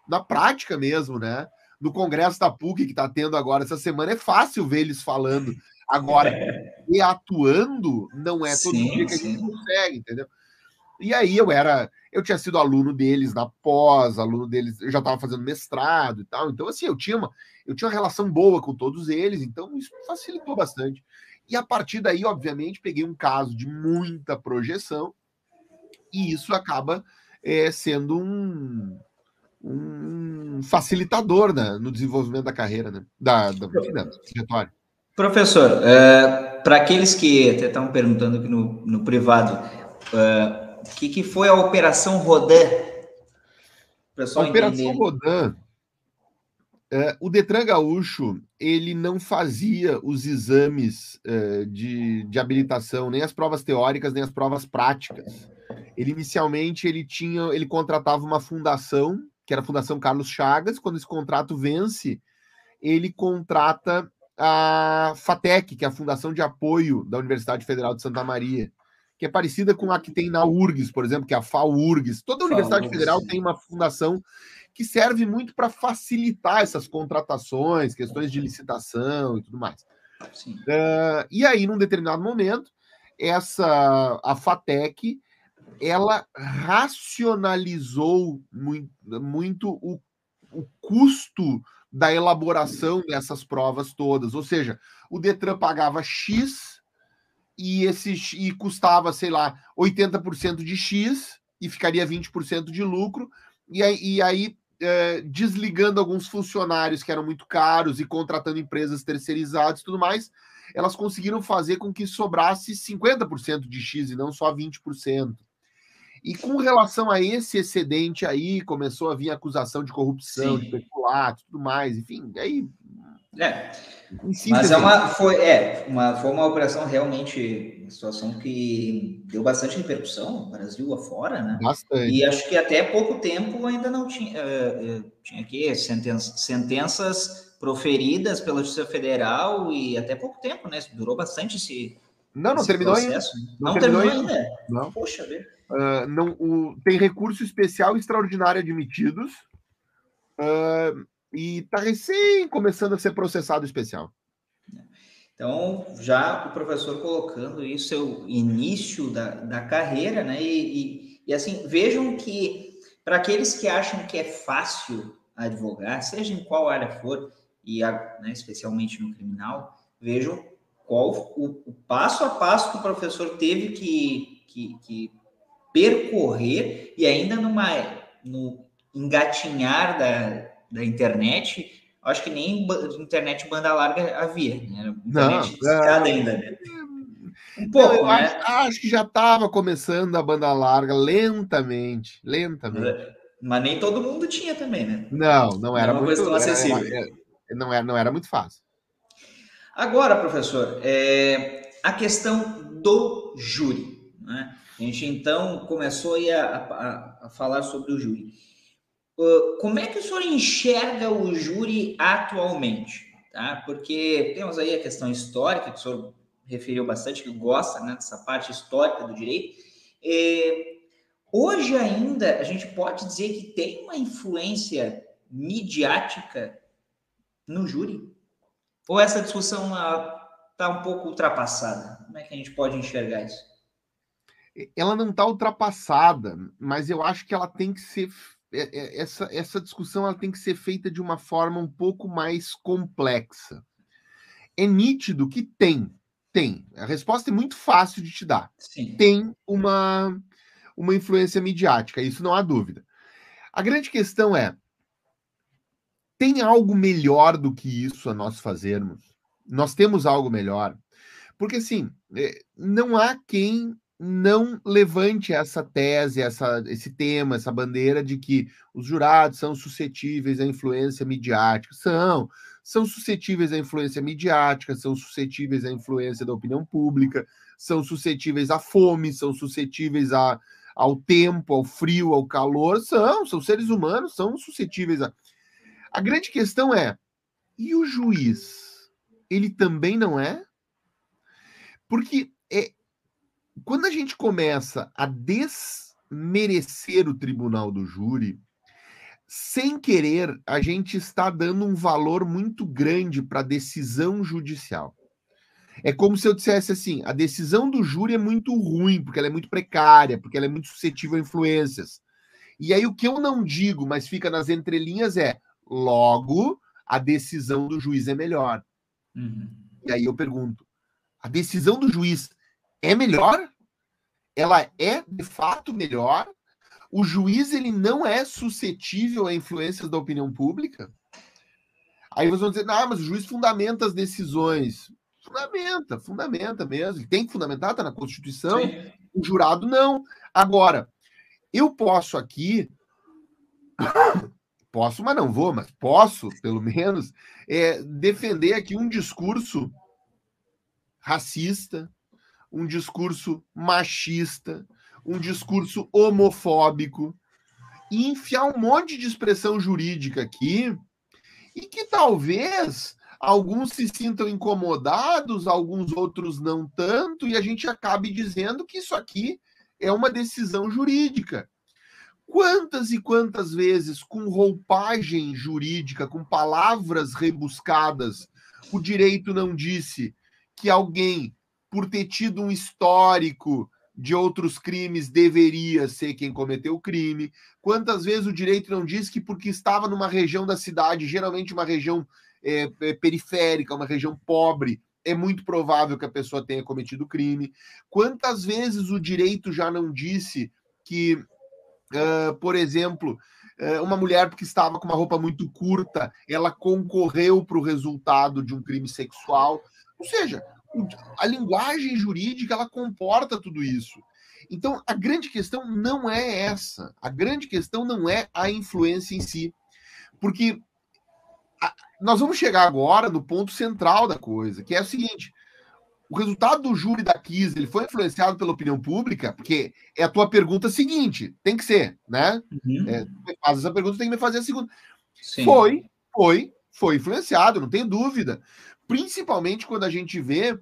na prática mesmo, né? No congresso da PUC que está tendo agora essa semana, é fácil ver eles falando. Agora, é. e atuando, não é todo sim, dia que a gente consegue, entendeu? E aí eu era, eu tinha sido aluno deles na pós, aluno deles, eu já estava fazendo mestrado e tal. Então, assim, eu tinha uma, eu tinha uma relação boa com todos eles, então isso facilitou bastante. E a partir daí, obviamente, peguei um caso de muita projeção, e isso acaba é, sendo um, um facilitador né, no desenvolvimento da carreira, né, da, da, da trajetória. Professor, é, para aqueles que até estavam perguntando aqui no, no privado, é, O que, que foi a Operação Rodan? A Operação Rodan, é, o Detran Gaúcho, ele não fazia os exames é, de, de habilitação, nem as provas teóricas, nem as provas práticas. Ele inicialmente ele tinha, ele contratava uma fundação, que era a Fundação Carlos Chagas, quando esse contrato vence, ele contrata a FATEC, que é a Fundação de Apoio da Universidade Federal de Santa Maria, que é parecida com a que tem na URGS, por exemplo, que é a FAURGS. Toda Universidade Federal tem uma fundação que serve muito para facilitar essas contratações, questões de licitação e tudo mais. Uh, e aí, num determinado momento, essa a FATEC ela racionalizou muito, muito o, o custo da elaboração dessas provas todas. Ou seja, o Detran pagava X e esse e custava, sei lá, 80% de X e ficaria 20% de lucro. E aí, e aí é, desligando alguns funcionários que eram muito caros e contratando empresas terceirizadas e tudo mais, elas conseguiram fazer com que sobrasse 50% de X e não só 20%. E com relação a esse excedente aí, começou a vir acusação de corrupção, Sim. de peculato, tudo mais, enfim, aí. É. Mas é uma, foi, é, uma, foi uma operação realmente, uma situação que deu bastante repercussão no Brasil afora, né? Bastante. E acho que até pouco tempo ainda não tinha, uh, tinha aqui sentenças, sentenças proferidas pela Justiça Federal e até pouco tempo, né? Durou bastante esse. Não, não terminou processo. ainda. Não, não terminou, terminou ainda. ainda. Não. Poxa, velho. Uh, não, o, tem recurso especial extraordinário admitidos uh, e está recém começando a ser processado especial. Então, já o professor colocando isso, é o início da, da carreira, né? E, e, e assim, vejam que para aqueles que acham que é fácil advogar, seja em qual área for, e né, especialmente no criminal, vejam qual o, o, passo a passo que o professor teve que, que, que percorrer e ainda numa no engatinhar da, da internet, acho que nem internet banda larga havia, né? internet Não, é... ainda, né? Um pouco, eu né? acho, acho, que já estava começando a banda larga lentamente, lentamente. Mas, nem todo mundo tinha também, né? Não, não era, muito coisa tão acessível. Era, não, era, não era muito fácil. Agora, professor, é, a questão do júri. Né? A gente então começou a, a, a falar sobre o júri. Uh, como é que o senhor enxerga o júri atualmente? Tá? Porque temos aí a questão histórica, que o senhor referiu bastante, que gosta né, dessa parte histórica do direito. É, hoje ainda a gente pode dizer que tem uma influência midiática no júri? Ou essa discussão está um pouco ultrapassada? Como é que a gente pode enxergar isso? Ela não está ultrapassada, mas eu acho que ela tem que ser é, é, essa, essa discussão ela tem que ser feita de uma forma um pouco mais complexa. É nítido que tem, tem. A resposta é muito fácil de te dar. Sim. Tem uma, uma influência midiática, isso não há dúvida. A grande questão é: tem algo melhor do que isso a nós fazermos? Nós temos algo melhor. Porque, assim, é, não há quem não levante essa tese, essa, esse tema, essa bandeira de que os jurados são suscetíveis à influência midiática. São, são suscetíveis à influência midiática, são suscetíveis à influência da opinião pública, são suscetíveis à fome, são suscetíveis a, ao tempo, ao frio, ao calor. São, são seres humanos, são suscetíveis a. A grande questão é: e o juiz? Ele também não é? Porque é, quando a gente começa a desmerecer o tribunal do júri, sem querer, a gente está dando um valor muito grande para a decisão judicial. É como se eu dissesse assim: a decisão do júri é muito ruim, porque ela é muito precária, porque ela é muito suscetível a influências. E aí o que eu não digo, mas fica nas entrelinhas, é: logo, a decisão do juiz é melhor. Uhum. E aí eu pergunto: a decisão do juiz é melhor? Ela é de fato melhor? O juiz ele não é suscetível a influências da opinião pública? Aí vocês vão dizer, ah, mas o juiz fundamenta as decisões. Fundamenta, fundamenta mesmo. Tem que fundamentar, está na Constituição. Sim. O jurado não. Agora, eu posso aqui. Posso, mas não vou, mas posso, pelo menos, é, defender aqui um discurso racista, um discurso machista, um discurso homofóbico, e enfiar um monte de expressão jurídica aqui, e que talvez alguns se sintam incomodados, alguns outros não tanto, e a gente acabe dizendo que isso aqui é uma decisão jurídica. Quantas e quantas vezes, com roupagem jurídica, com palavras rebuscadas, o direito não disse que alguém, por ter tido um histórico de outros crimes, deveria ser quem cometeu o crime? Quantas vezes o direito não disse que, porque estava numa região da cidade, geralmente uma região é, é, periférica, uma região pobre, é muito provável que a pessoa tenha cometido crime. Quantas vezes o direito já não disse que, uh, por exemplo, uh, uma mulher que estava com uma roupa muito curta, ela concorreu para o resultado de um crime sexual? Ou seja, a linguagem jurídica ela comporta tudo isso. Então, a grande questão não é essa. A grande questão não é a influência em si. Porque nós vamos chegar agora no ponto central da coisa, que é o seguinte: o resultado do júri da Kiss ele foi influenciado pela opinião pública, porque é a tua pergunta seguinte, tem que ser, né? Uhum. É, faz essa pergunta, tem que me fazer a segunda. Sim. Foi, foi, foi influenciado, não tem dúvida. Principalmente quando a gente vê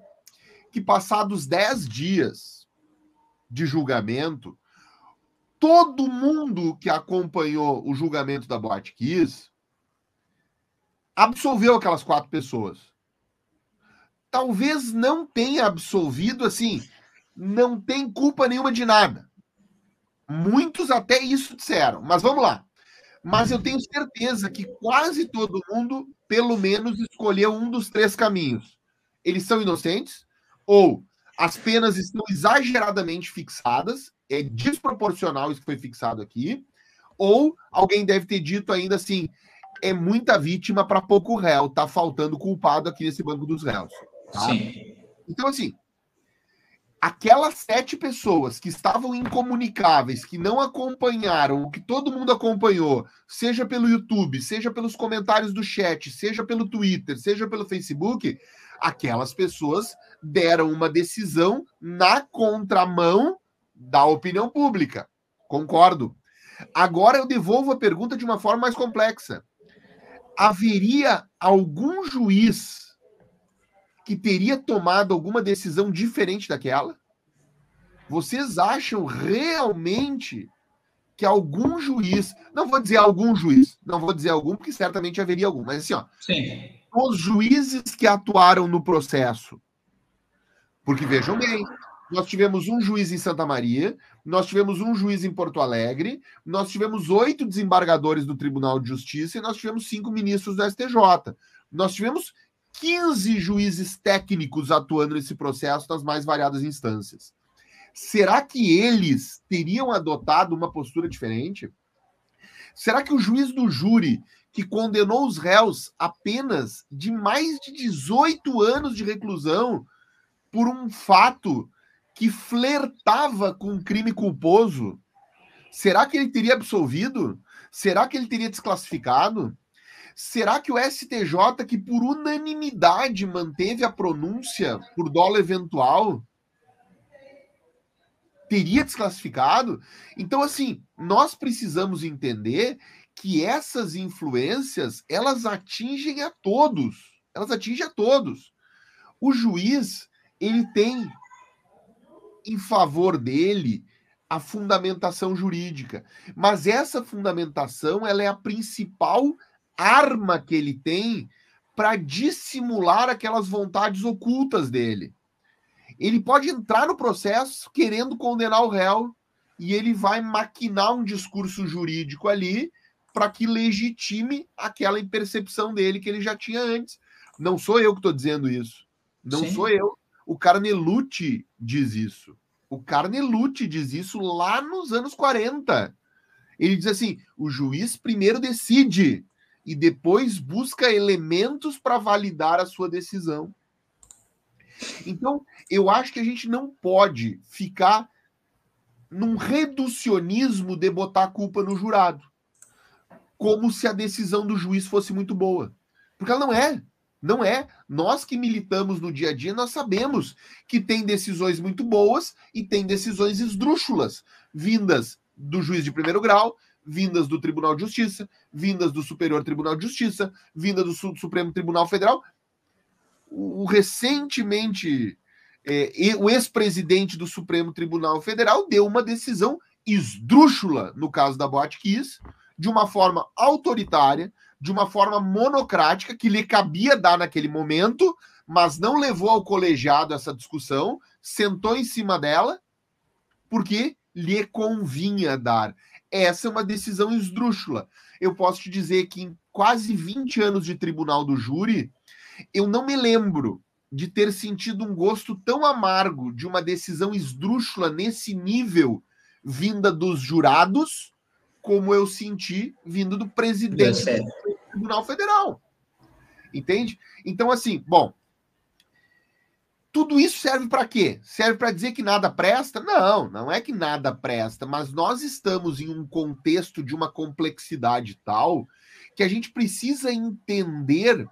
que passados 10 dias de julgamento, todo mundo que acompanhou o julgamento da Boate Kiss absolveu aquelas quatro pessoas. Talvez não tenha absolvido assim, não tem culpa nenhuma de nada. Muitos até isso disseram, mas vamos lá. Mas eu tenho certeza que quase todo mundo, pelo menos, escolheu um dos três caminhos. Eles são inocentes, ou as penas estão exageradamente fixadas, é desproporcional isso que foi fixado aqui, ou alguém deve ter dito ainda assim: é muita vítima para pouco réu. Tá faltando culpado aqui nesse banco dos réus. Tá? Sim. Então, assim, aquelas sete pessoas que estavam incomunicáveis, que não acompanharam o que todo mundo acompanhou, seja pelo YouTube, seja pelos comentários do chat, seja pelo Twitter, seja pelo Facebook, aquelas pessoas deram uma decisão na contramão da opinião pública. Concordo. Agora eu devolvo a pergunta de uma forma mais complexa haveria algum juiz que teria tomado alguma decisão diferente daquela? Vocês acham realmente que algum juiz, não vou dizer algum juiz, não vou dizer algum, porque certamente haveria algum, mas assim, ó, Sim. os juízes que atuaram no processo, porque vejam bem, nós tivemos um juiz em Santa Maria, nós tivemos um juiz em Porto Alegre, nós tivemos oito desembargadores do Tribunal de Justiça e nós tivemos cinco ministros do STJ. Nós tivemos 15 juízes técnicos atuando nesse processo nas mais variadas instâncias. Será que eles teriam adotado uma postura diferente? Será que o juiz do júri, que condenou os réus apenas de mais de 18 anos de reclusão por um fato que flertava com um crime culposo, será que ele teria absolvido? Será que ele teria desclassificado? Será que o STJ, que por unanimidade manteve a pronúncia por dolo eventual, teria desclassificado? Então, assim, nós precisamos entender que essas influências, elas atingem a todos. Elas atingem a todos. O juiz, ele tem em favor dele a fundamentação jurídica. Mas essa fundamentação ela é a principal arma que ele tem para dissimular aquelas vontades ocultas dele. Ele pode entrar no processo querendo condenar o réu e ele vai maquinar um discurso jurídico ali para que legitime aquela impercepção dele que ele já tinha antes. Não sou eu que estou dizendo isso. Não Sim. sou eu. O Carnelucci diz isso. O Carnelucci diz isso lá nos anos 40. Ele diz assim: o juiz primeiro decide e depois busca elementos para validar a sua decisão. Então, eu acho que a gente não pode ficar num reducionismo de botar a culpa no jurado, como se a decisão do juiz fosse muito boa. Porque ela não é. Não é. Nós que militamos no dia a dia, nós sabemos que tem decisões muito boas e tem decisões esdrúxulas, vindas do juiz de primeiro grau, vindas do Tribunal de Justiça, vindas do Superior Tribunal de Justiça, vinda do Supremo Tribunal Federal. O, recentemente é, o ex-presidente do Supremo Tribunal Federal deu uma decisão esdrúxula no caso da Boate Kiss, de uma forma autoritária, de uma forma monocrática que lhe cabia dar naquele momento, mas não levou ao colegiado essa discussão, sentou em cima dela, porque lhe convinha dar. Essa é uma decisão esdrúxula. Eu posso te dizer que em quase 20 anos de tribunal do júri, eu não me lembro de ter sentido um gosto tão amargo de uma decisão esdrúxula nesse nível vinda dos jurados, como eu senti vindo do presidente do Tribunal Federal. Entende? Então, assim, bom, tudo isso serve para quê? Serve para dizer que nada presta? Não, não é que nada presta, mas nós estamos em um contexto de uma complexidade tal que a gente precisa entender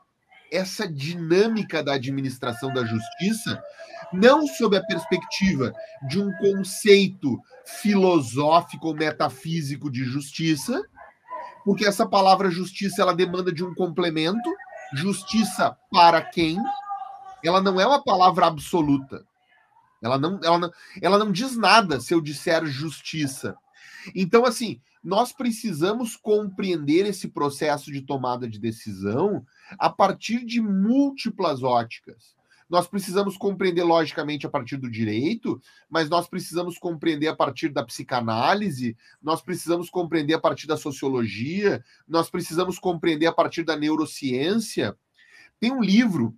essa dinâmica da administração da justiça, não sob a perspectiva de um conceito filosófico ou metafísico de justiça, porque essa palavra justiça ela demanda de um complemento, justiça para quem? Ela não é uma palavra absoluta. Ela não, ela não, ela não diz nada se eu disser justiça. Então, assim, nós precisamos compreender esse processo de tomada de decisão a partir de múltiplas óticas. Nós precisamos compreender logicamente a partir do direito, mas nós precisamos compreender a partir da psicanálise, nós precisamos compreender a partir da sociologia, nós precisamos compreender a partir da neurociência. Tem um livro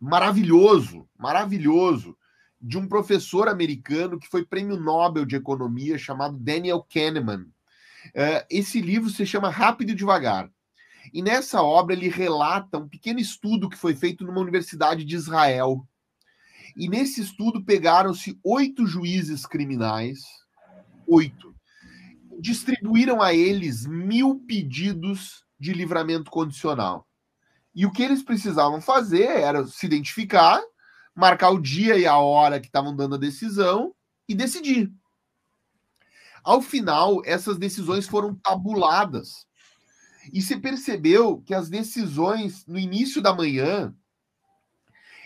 maravilhoso, maravilhoso, de um professor americano que foi prêmio Nobel de Economia, chamado Daniel Kahneman. Uh, esse livro se chama Rápido e Devagar. E nessa obra ele relata um pequeno estudo que foi feito numa universidade de Israel. E nesse estudo pegaram-se oito juízes criminais, oito, distribuíram a eles mil pedidos de livramento condicional. E o que eles precisavam fazer era se identificar, marcar o dia e a hora que estavam dando a decisão e decidir. Ao final, essas decisões foram tabuladas. E se percebeu que as decisões no início da manhã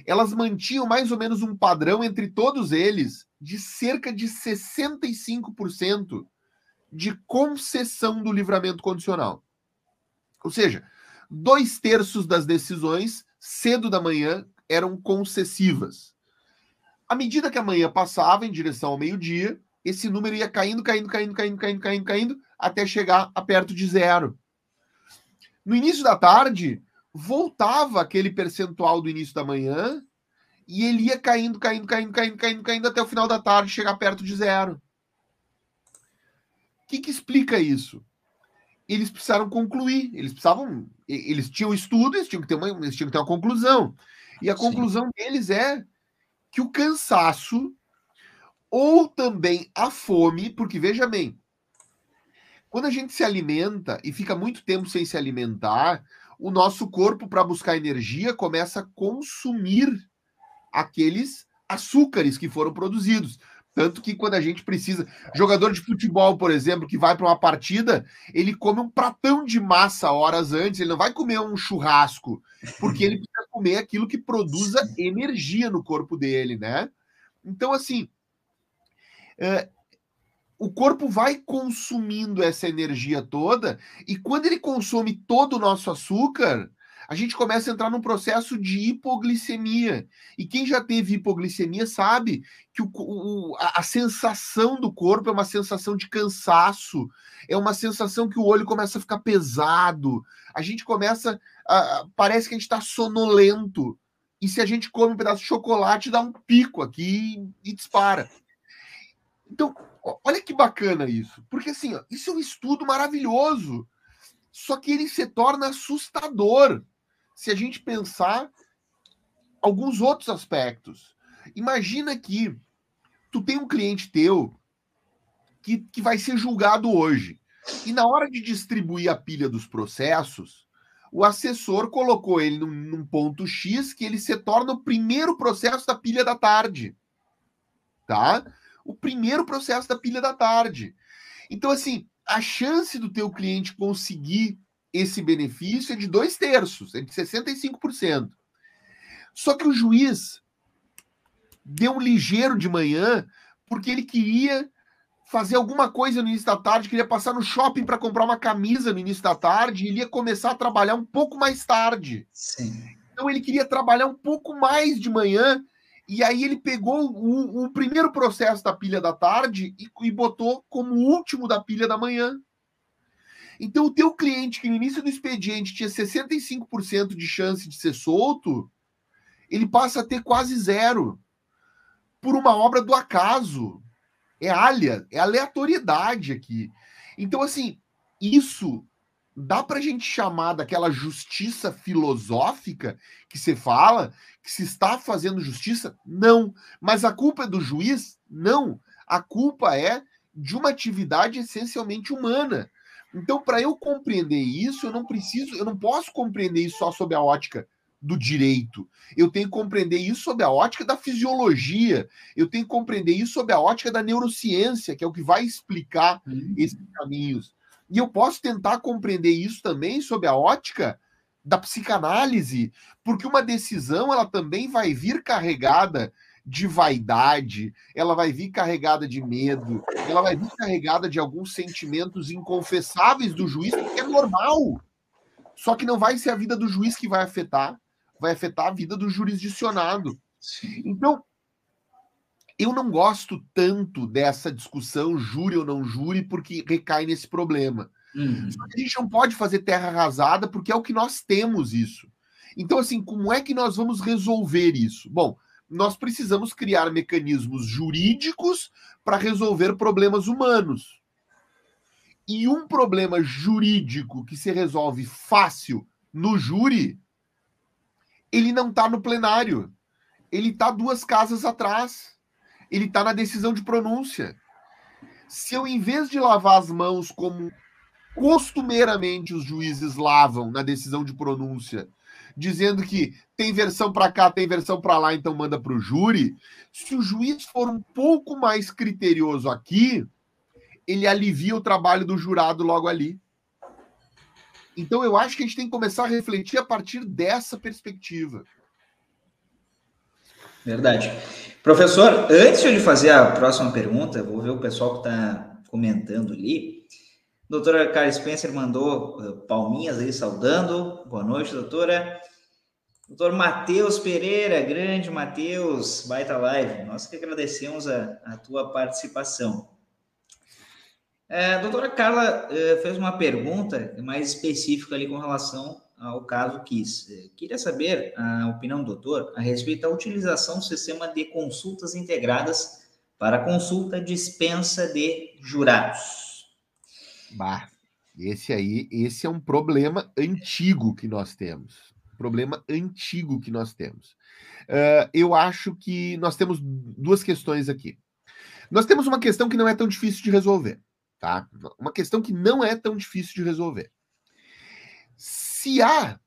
elas mantinham mais ou menos um padrão entre todos eles de cerca de 65% de concessão do livramento condicional. Ou seja, dois terços das decisões, cedo da manhã, eram concessivas. À medida que a manhã passava em direção ao meio-dia, esse número ia caindo, caindo, caindo, caindo, caindo, caindo, caindo, até chegar a perto de zero. No início da tarde, voltava aquele percentual do início da manhã e ele ia caindo, caindo, caindo, caindo, caindo, caindo até o final da tarde, chegar perto de zero. O que, que explica isso? Eles precisaram concluir, eles precisavam, eles tinham estudo, eles tinham que ter uma, eles tinham que ter uma conclusão. E a conclusão Sim. deles é que o cansaço ou também a fome, porque veja bem, quando a gente se alimenta e fica muito tempo sem se alimentar, o nosso corpo para buscar energia começa a consumir aqueles açúcares que foram produzidos. Tanto que quando a gente precisa. Jogador de futebol, por exemplo, que vai para uma partida, ele come um pratão de massa horas antes, ele não vai comer um churrasco, porque ele precisa comer aquilo que produza energia no corpo dele, né? Então, assim. É, o corpo vai consumindo essa energia toda, e quando ele consome todo o nosso açúcar, a gente começa a entrar num processo de hipoglicemia. E quem já teve hipoglicemia sabe que o, o, a, a sensação do corpo é uma sensação de cansaço, é uma sensação que o olho começa a ficar pesado, a gente começa. A, parece que a gente está sonolento. E se a gente come um pedaço de chocolate, dá um pico aqui e, e dispara. Então, olha que bacana isso. Porque assim, ó, isso é um estudo maravilhoso. Só que ele se torna assustador se a gente pensar alguns outros aspectos. Imagina que tu tem um cliente teu que, que vai ser julgado hoje. E na hora de distribuir a pilha dos processos, o assessor colocou ele num, num, ponto X que ele se torna o primeiro processo da pilha da tarde. Tá? O primeiro processo da pilha da tarde. Então, assim, a chance do teu cliente conseguir esse benefício é de dois terços, é de 65%. Só que o juiz deu um ligeiro de manhã porque ele queria fazer alguma coisa no início da tarde, queria passar no shopping para comprar uma camisa no início da tarde, e ele ia começar a trabalhar um pouco mais tarde. Sim. Então ele queria trabalhar um pouco mais de manhã, e aí ele pegou o, o primeiro processo da pilha da tarde e, e botou como último da pilha da manhã. Então o teu cliente que no início do expediente tinha 65% de chance de ser solto, ele passa a ter quase zero por uma obra do acaso. É alha, é aleatoriedade aqui. Então, assim, isso dá para a gente chamar daquela justiça filosófica que você fala, que se está fazendo justiça? Não. Mas a culpa é do juiz? Não. A culpa é de uma atividade essencialmente humana. Então, para eu compreender isso, eu não preciso, eu não posso compreender isso só sob a ótica do direito. Eu tenho que compreender isso sob a ótica da fisiologia. Eu tenho que compreender isso sob a ótica da neurociência, que é o que vai explicar uhum. esses caminhos. E eu posso tentar compreender isso também sob a ótica da psicanálise, porque uma decisão ela também vai vir carregada de vaidade, ela vai vir carregada de medo, ela vai vir carregada de alguns sentimentos inconfessáveis do juiz, que é normal. Só que não vai ser a vida do juiz que vai afetar, vai afetar a vida do jurisdicionado. Então, eu não gosto tanto dessa discussão júri ou não júri, porque recai nesse problema. Uhum. A gente não pode fazer terra arrasada, porque é o que nós temos isso. Então, assim, como é que nós vamos resolver isso? Bom, nós precisamos criar mecanismos jurídicos para resolver problemas humanos. E um problema jurídico que se resolve fácil no júri ele não está no plenário. Ele está duas casas atrás. Ele está na decisão de pronúncia. Se eu, em vez de lavar as mãos como costumeiramente os juízes lavam na decisão de pronúncia, dizendo que tem versão para cá, tem versão para lá, então manda para o júri. Se o juiz for um pouco mais criterioso aqui, ele alivia o trabalho do jurado logo ali. Então eu acho que a gente tem que começar a refletir a partir dessa perspectiva. Verdade. Professor, antes de fazer a próxima pergunta, vou ver o pessoal que está comentando ali. Doutora Cara Spencer mandou uh, palminhas aí saudando. Boa noite, doutora. Doutor Matheus Pereira, grande Matheus, baita live. Nós que agradecemos a, a tua participação. É, a doutora Carla é, fez uma pergunta mais específica ali com relação ao caso Kiss. É, queria saber a opinião do doutor a respeito da utilização do sistema de consultas integradas para consulta dispensa de jurados. Bah, esse aí, esse é um problema antigo que nós temos. Problema antigo que nós temos. Uh, eu acho que nós temos duas questões aqui. Nós temos uma questão que não é tão difícil de resolver tá? Uma questão que não é tão difícil de resolver. Se há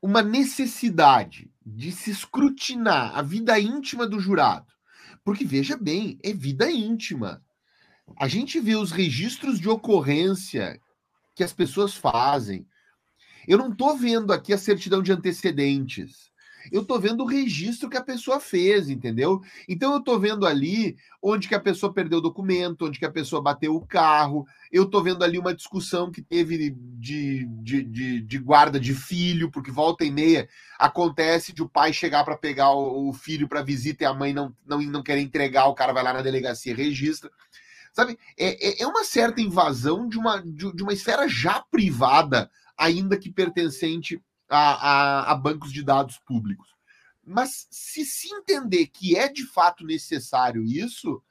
uma necessidade de se escrutinar a vida íntima do jurado, porque veja bem, é vida íntima. A gente vê os registros de ocorrência que as pessoas fazem. Eu não estou vendo aqui a certidão de antecedentes eu tô vendo o registro que a pessoa fez, entendeu? Então eu tô vendo ali onde que a pessoa perdeu o documento, onde que a pessoa bateu o carro, eu tô vendo ali uma discussão que teve de, de, de, de guarda de filho, porque volta e meia acontece de o pai chegar para pegar o, o filho para visita e a mãe não, não, não quer entregar, o cara vai lá na delegacia e registra. Sabe, é, é, é uma certa invasão de uma, de, uma esfera já privada, ainda que pertencente a, a, a bancos de dados públicos. Mas se se entender que é de fato necessário isso,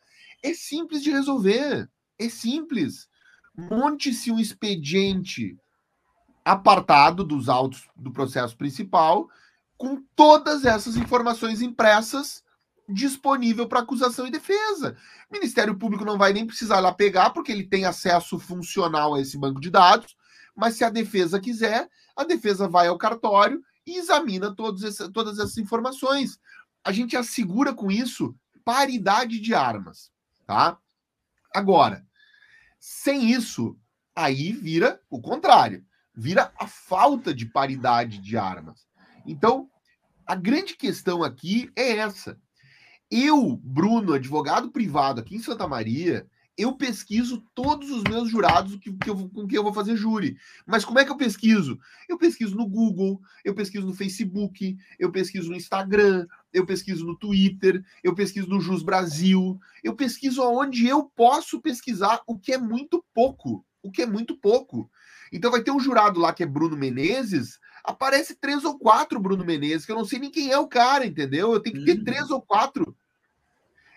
é simples de resolver. É simples. Monte-se um expediente apartado dos autos do processo principal, com todas essas informações impressas disponível para acusação e defesa. O Ministério Público não vai nem precisar lá pegar, porque ele tem acesso funcional a esse banco de dados, mas se a defesa quiser, a defesa vai ao cartório e examina esse, todas essas informações. A gente assegura com isso paridade de armas, tá? Agora, sem isso, aí vira o contrário, vira a falta de paridade de armas. Então, a grande questão aqui é essa. Eu, Bruno, advogado privado aqui em Santa Maria, eu pesquiso todos os meus jurados que, que eu, com quem eu vou fazer júri. Mas como é que eu pesquiso? Eu pesquiso no Google, eu pesquiso no Facebook, eu pesquiso no Instagram, eu pesquiso no Twitter, eu pesquiso no Jus Brasil, eu pesquiso aonde eu posso pesquisar, o que é muito pouco. O que é muito pouco. Então vai ter um jurado lá que é Bruno Menezes, aparece três ou quatro Bruno Menezes, que eu não sei nem quem é o cara, entendeu? Eu tenho que ter uhum. três ou quatro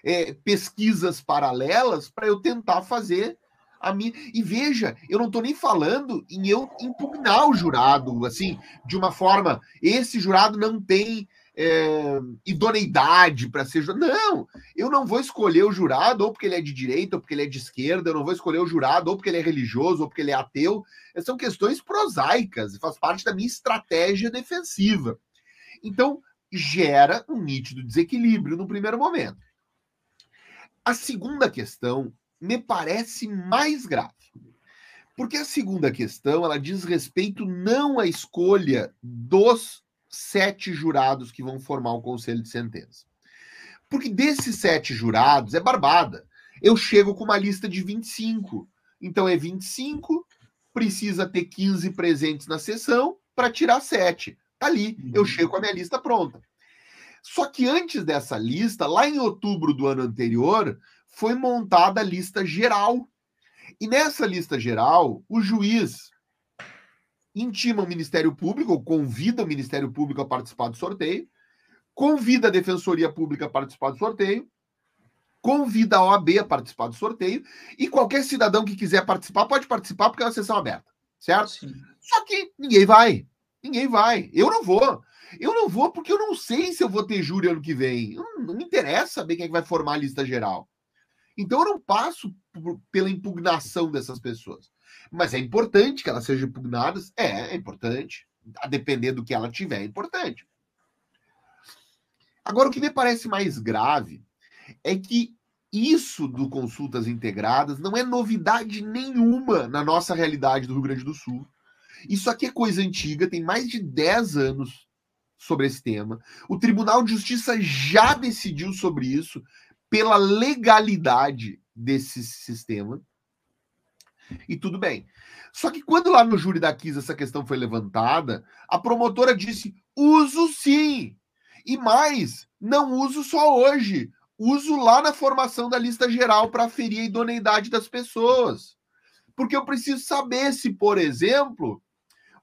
é, pesquisas paralelas para eu tentar fazer a minha. E veja, eu não estou nem falando em eu impugnar o jurado, assim, de uma forma. Esse jurado não tem é, idoneidade para ser jurado. Não, eu não vou escolher o jurado ou porque ele é de direita ou porque ele é de esquerda, eu não vou escolher o jurado ou porque ele é religioso ou porque ele é ateu. São questões prosaicas faz parte da minha estratégia defensiva. Então, gera um nítido desequilíbrio no primeiro momento. A segunda questão me parece mais grave. Porque a segunda questão, ela diz respeito não à escolha dos sete jurados que vão formar o conselho de sentença. Porque desses sete jurados é barbada. Eu chego com uma lista de 25. Então é 25, precisa ter 15 presentes na sessão para tirar sete. Tá ali, eu uhum. chego com a minha lista pronta. Só que antes dessa lista, lá em outubro do ano anterior, foi montada a lista geral. E nessa lista geral, o juiz intima o Ministério Público, ou convida o Ministério Público a participar do sorteio, convida a Defensoria Pública a participar do sorteio, convida a OAB a participar do sorteio, e qualquer cidadão que quiser participar pode participar porque é uma sessão aberta, certo? Sim. Só que ninguém vai. Ninguém vai. Eu não vou. Eu não vou porque eu não sei se eu vou ter júri ano que vem. Não, não me interessa saber quem é que vai formar a lista geral. Então eu não passo por, pela impugnação dessas pessoas. Mas é importante que elas sejam impugnadas? É, é importante. A depender do que ela tiver, é importante. Agora, o que me parece mais grave é que isso do consultas integradas não é novidade nenhuma na nossa realidade do Rio Grande do Sul. Isso aqui é coisa antiga, tem mais de 10 anos sobre esse tema. O Tribunal de Justiça já decidiu sobre isso pela legalidade desse sistema. E tudo bem. Só que quando lá no júri da Kiss essa questão foi levantada, a promotora disse: uso sim. E mais, não uso só hoje. Uso lá na formação da lista geral para aferir a idoneidade das pessoas. Porque eu preciso saber se, por exemplo,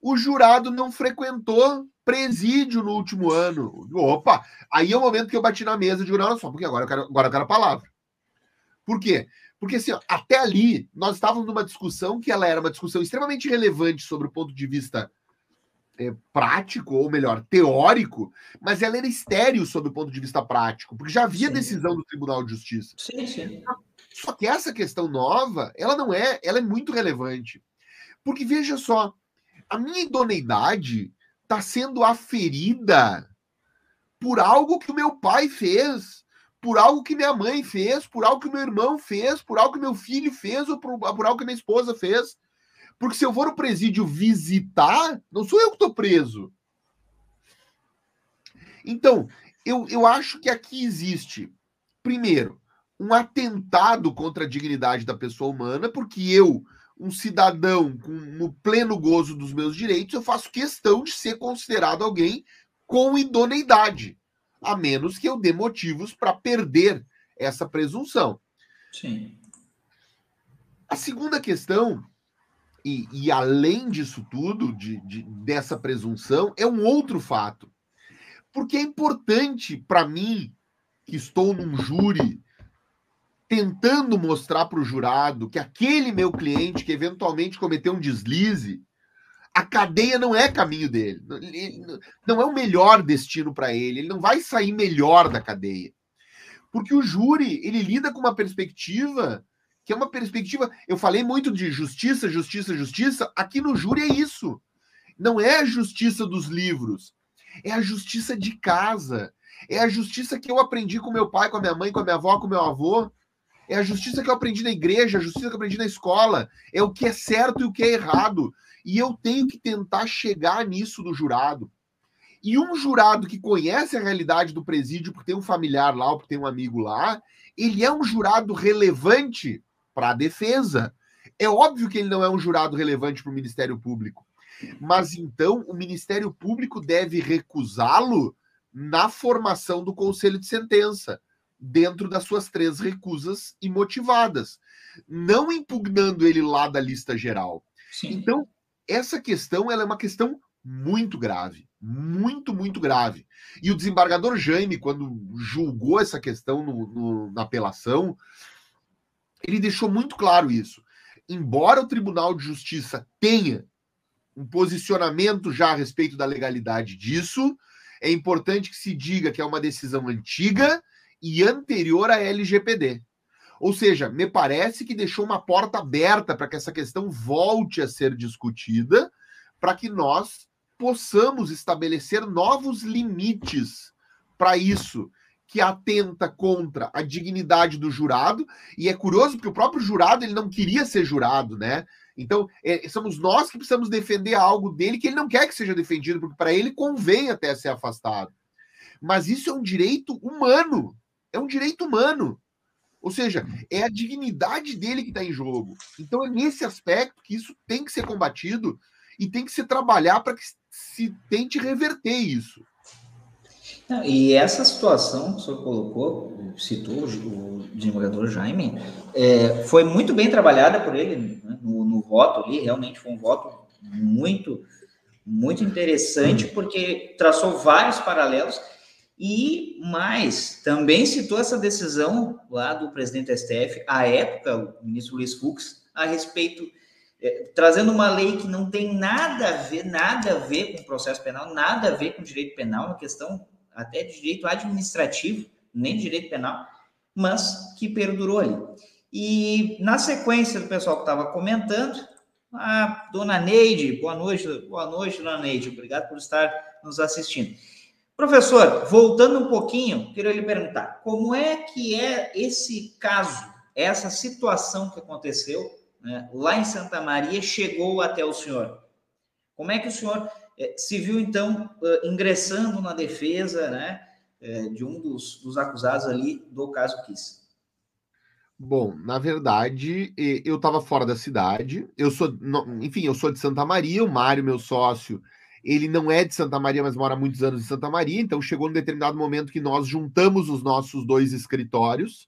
o jurado não frequentou presídio no último ano. Opa! Aí é o momento que eu bati na mesa e digo, não, só, porque agora eu quero, agora eu quero a palavra. Por quê? Porque assim, até ali nós estávamos numa discussão que ela era uma discussão extremamente relevante sobre o ponto de vista é, prático, ou melhor, teórico, mas ela era estéreo sob o ponto de vista prático, porque já havia sim. decisão do Tribunal de Justiça. Sim, sim. Só que essa questão nova, ela não é, ela é muito relevante. Porque veja só, a minha idoneidade está sendo aferida por algo que o meu pai fez, por algo que minha mãe fez, por algo que meu irmão fez, por algo que meu filho fez ou por, por algo que minha esposa fez. Porque se eu for no presídio visitar, não sou eu que estou preso. Então, eu, eu acho que aqui existe, primeiro, um atentado contra a dignidade da pessoa humana, porque eu um cidadão com, no pleno gozo dos meus direitos, eu faço questão de ser considerado alguém com idoneidade, a menos que eu dê motivos para perder essa presunção. Sim. A segunda questão, e, e além disso tudo, de, de, dessa presunção, é um outro fato. Porque é importante para mim, que estou num júri tentando mostrar para o jurado que aquele meu cliente que eventualmente cometeu um deslize, a cadeia não é caminho dele, não é o melhor destino para ele, ele não vai sair melhor da cadeia. Porque o júri, ele lida com uma perspectiva que é uma perspectiva. Eu falei muito de justiça, justiça, justiça. Aqui no júri é isso. Não é a justiça dos livros, é a justiça de casa. É a justiça que eu aprendi com meu pai, com a minha mãe, com a minha avó, com meu avô. É a justiça que eu aprendi na igreja, a justiça que eu aprendi na escola. É o que é certo e o que é errado. E eu tenho que tentar chegar nisso do jurado. E um jurado que conhece a realidade do presídio, porque tem um familiar lá, ou porque tem um amigo lá, ele é um jurado relevante para a defesa. É óbvio que ele não é um jurado relevante para o Ministério Público. Mas então o Ministério Público deve recusá-lo na formação do conselho de sentença, dentro das suas três recusas imotivadas, não impugnando ele lá da lista geral. Sim. Então, essa questão ela é uma questão muito grave, muito, muito grave. E o desembargador Jaime, quando julgou essa questão no, no, na apelação, ele deixou muito claro isso. Embora o Tribunal de Justiça tenha um posicionamento já a respeito da legalidade disso, é importante que se diga que é uma decisão antiga e anterior à LGPD. Ou seja, me parece que deixou uma porta aberta para que essa questão volte a ser discutida, para que nós possamos estabelecer novos limites para isso que atenta contra a dignidade do jurado, e é curioso porque o próprio jurado ele não queria ser jurado, né? Então, é, somos nós que precisamos defender algo dele que ele não quer que seja defendido, porque para ele convém até ser afastado. Mas isso é um direito humano. É um direito humano. Ou seja, é a dignidade dele que está em jogo. Então, é nesse aspecto que isso tem que ser combatido e tem que se trabalhar para que se tente reverter isso. Não, e essa situação que o senhor colocou, citou o desembargador Jaime, é, foi muito bem trabalhada por ele né, no, no, voto ali, realmente foi um voto muito, muito interessante, porque traçou vários paralelos e mais, também citou essa decisão lá do presidente STF, à época, o ministro Luiz Fux, a respeito, é, trazendo uma lei que não tem nada a ver, nada a ver com o processo penal, nada a ver com direito penal, uma questão até de direito administrativo, nem de direito penal, mas que perdurou ali. E na sequência do pessoal que estava comentando, a dona Neide, boa noite, boa noite, dona Neide, obrigado por estar nos assistindo. Professor, voltando um pouquinho, queria lhe perguntar, como é que é esse caso, essa situação que aconteceu né, lá em Santa Maria, chegou até o senhor? Como é que o senhor é, se viu, então, ingressando na defesa né, é, de um dos, dos acusados ali do caso Kiss. Bom, na verdade, eu estava fora da cidade. Eu sou, enfim, eu sou de Santa Maria. O Mário, meu sócio, ele não é de Santa Maria, mas mora há muitos anos em Santa Maria. Então chegou um determinado momento que nós juntamos os nossos dois escritórios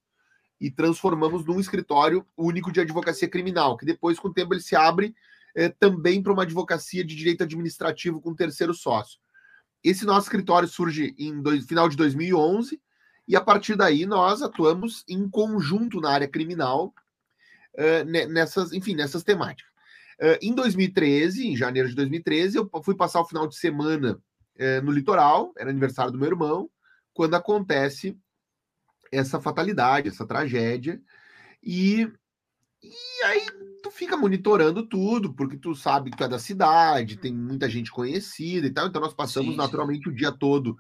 e transformamos num escritório único de advocacia criminal, que depois, com o tempo, ele se abre é, também para uma advocacia de direito administrativo com terceiro sócio. Esse nosso escritório surge em dois, final de 2011 e a partir daí nós atuamos em conjunto na área criminal uh, nessas, enfim, nessas temáticas. Uh, em 2013, em janeiro de 2013, eu fui passar o final de semana uh, no litoral, era aniversário do meu irmão, quando acontece essa fatalidade, essa tragédia, e, e aí tu fica monitorando tudo, porque tu sabe que tu é da cidade, tem muita gente conhecida e tal. Então nós passamos sim, naturalmente sim. o dia todo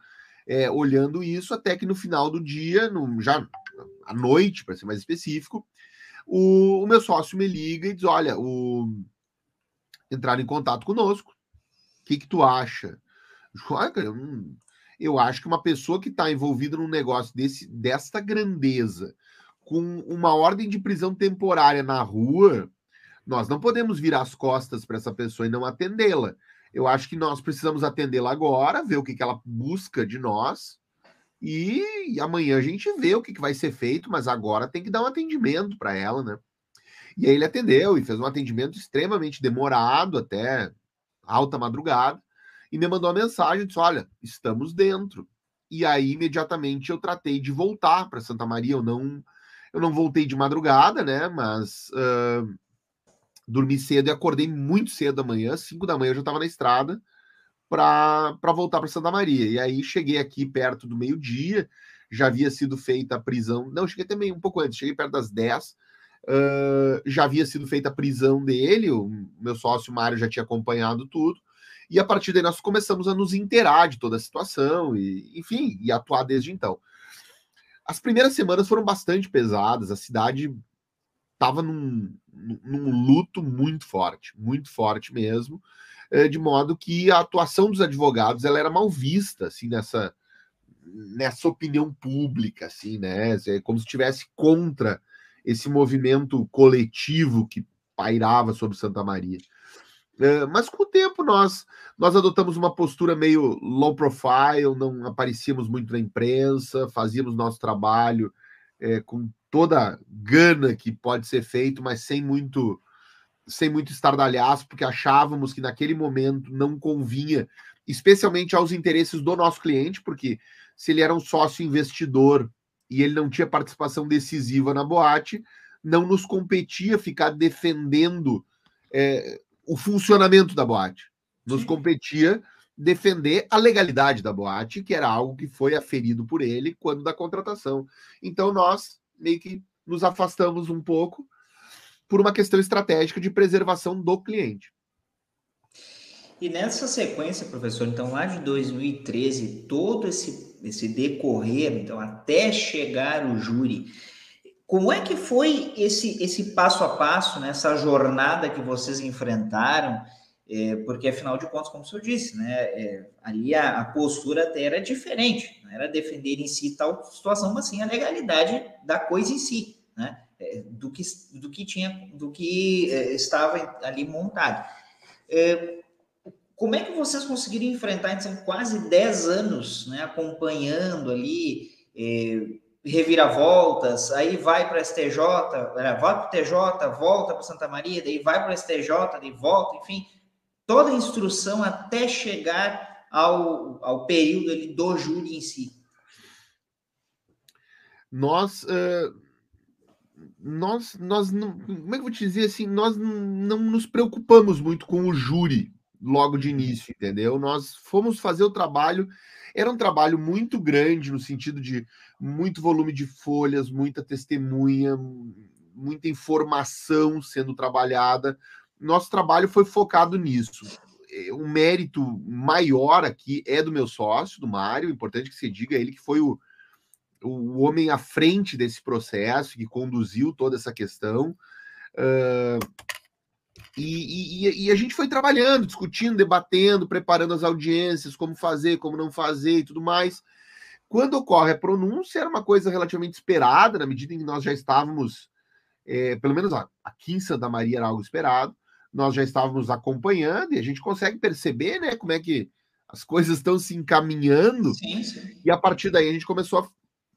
é, olhando isso, até que no final do dia, no, já à noite, para ser mais específico, o, o, meu sócio me liga e diz: olha, o, entraram em contato conosco. O que, que tu acha? Eu, eu acho que uma pessoa que está envolvida num negócio desse, desta grandeza, com uma ordem de prisão temporária na rua, nós não podemos virar as costas para essa pessoa e não atendê-la. Eu acho que nós precisamos atendê-la agora, ver o que, que ela busca de nós, e, e amanhã a gente vê o que, que vai ser feito, mas agora tem que dar um atendimento para ela, né? E aí ele atendeu e fez um atendimento extremamente demorado, até alta madrugada, e me mandou uma mensagem, disse, olha, estamos dentro. E aí, imediatamente, eu tratei de voltar para Santa Maria, eu não eu não voltei de madrugada, né? Mas uh, dormi cedo e acordei muito cedo da manhã, 5 da manhã eu já estava na estrada para voltar para Santa Maria. E aí cheguei aqui perto do meio-dia, já havia sido feita a prisão. Não, cheguei também um pouco antes, cheguei perto das 10. Já havia sido feita a prisão dele, o meu sócio Mário já tinha acompanhado tudo. E a partir daí nós começamos a nos inteirar de toda a situação e, enfim, e atuar desde então. As primeiras semanas foram bastante pesadas, a cidade estava num, num luto muito forte, muito forte mesmo, é, de modo que a atuação dos advogados ela era mal vista, assim, nessa, nessa opinião pública, assim, né? É como se estivesse contra esse movimento coletivo que pairava sobre Santa Maria. É, mas com o tempo nós nós adotamos uma postura meio low profile, não aparecíamos muito na imprensa, fazíamos nosso trabalho é, com toda gana que pode ser feito, mas sem muito sem muito estardalhaço, porque achávamos que naquele momento não convinha, especialmente aos interesses do nosso cliente, porque se ele era um sócio investidor e ele não tinha participação decisiva na boate, não nos competia ficar defendendo é, o funcionamento da boate. Nos Sim. competia defender a legalidade da boate, que era algo que foi aferido por ele quando da contratação. Então nós meio que nos afastamos um pouco por uma questão estratégica de preservação do cliente. E nessa sequência, professor, então lá de 2013, todo esse, esse decorrer, então até chegar o júri, como é que foi esse, esse passo a passo, né, jornada que vocês enfrentaram? É, porque, afinal de contas, como o senhor disse, né, é, ali a, a, postura até era diferente, não era defender em si tal situação, mas sim a legalidade da coisa em si, né, é, do, que, do que tinha, do que é, estava ali montado. Como é que vocês conseguiram enfrentar, então, quase 10 anos né, acompanhando ali é, reviravoltas, aí vai para STJ, vai para o TJ, volta para Santa Maria, daí vai para o STJ, daí volta, enfim, toda a instrução até chegar ao, ao período ali do júri em si. Nós, uh, nós, nós não, como é que eu vou te dizer assim, nós não nos preocupamos muito com o júri logo de início, entendeu? Nós fomos fazer o trabalho era um trabalho muito grande, no sentido de muito volume de folhas, muita testemunha, muita informação sendo trabalhada. Nosso trabalho foi focado nisso. O mérito maior aqui é do meu sócio, do Mário, importante que se diga, ele que foi o, o homem à frente desse processo, que conduziu toda essa questão. Uh, e, e, e, a gente foi trabalhando, discutindo, debatendo, preparando as audiências, como fazer, como não fazer e tudo mais. Quando ocorre a pronúncia, era uma coisa relativamente esperada, na medida em que nós já estávamos, é, pelo menos aqui em Santa Maria era algo esperado, nós já estávamos acompanhando e a gente consegue perceber né, como é que as coisas estão se encaminhando. Sim, sim. E a partir daí a gente começou a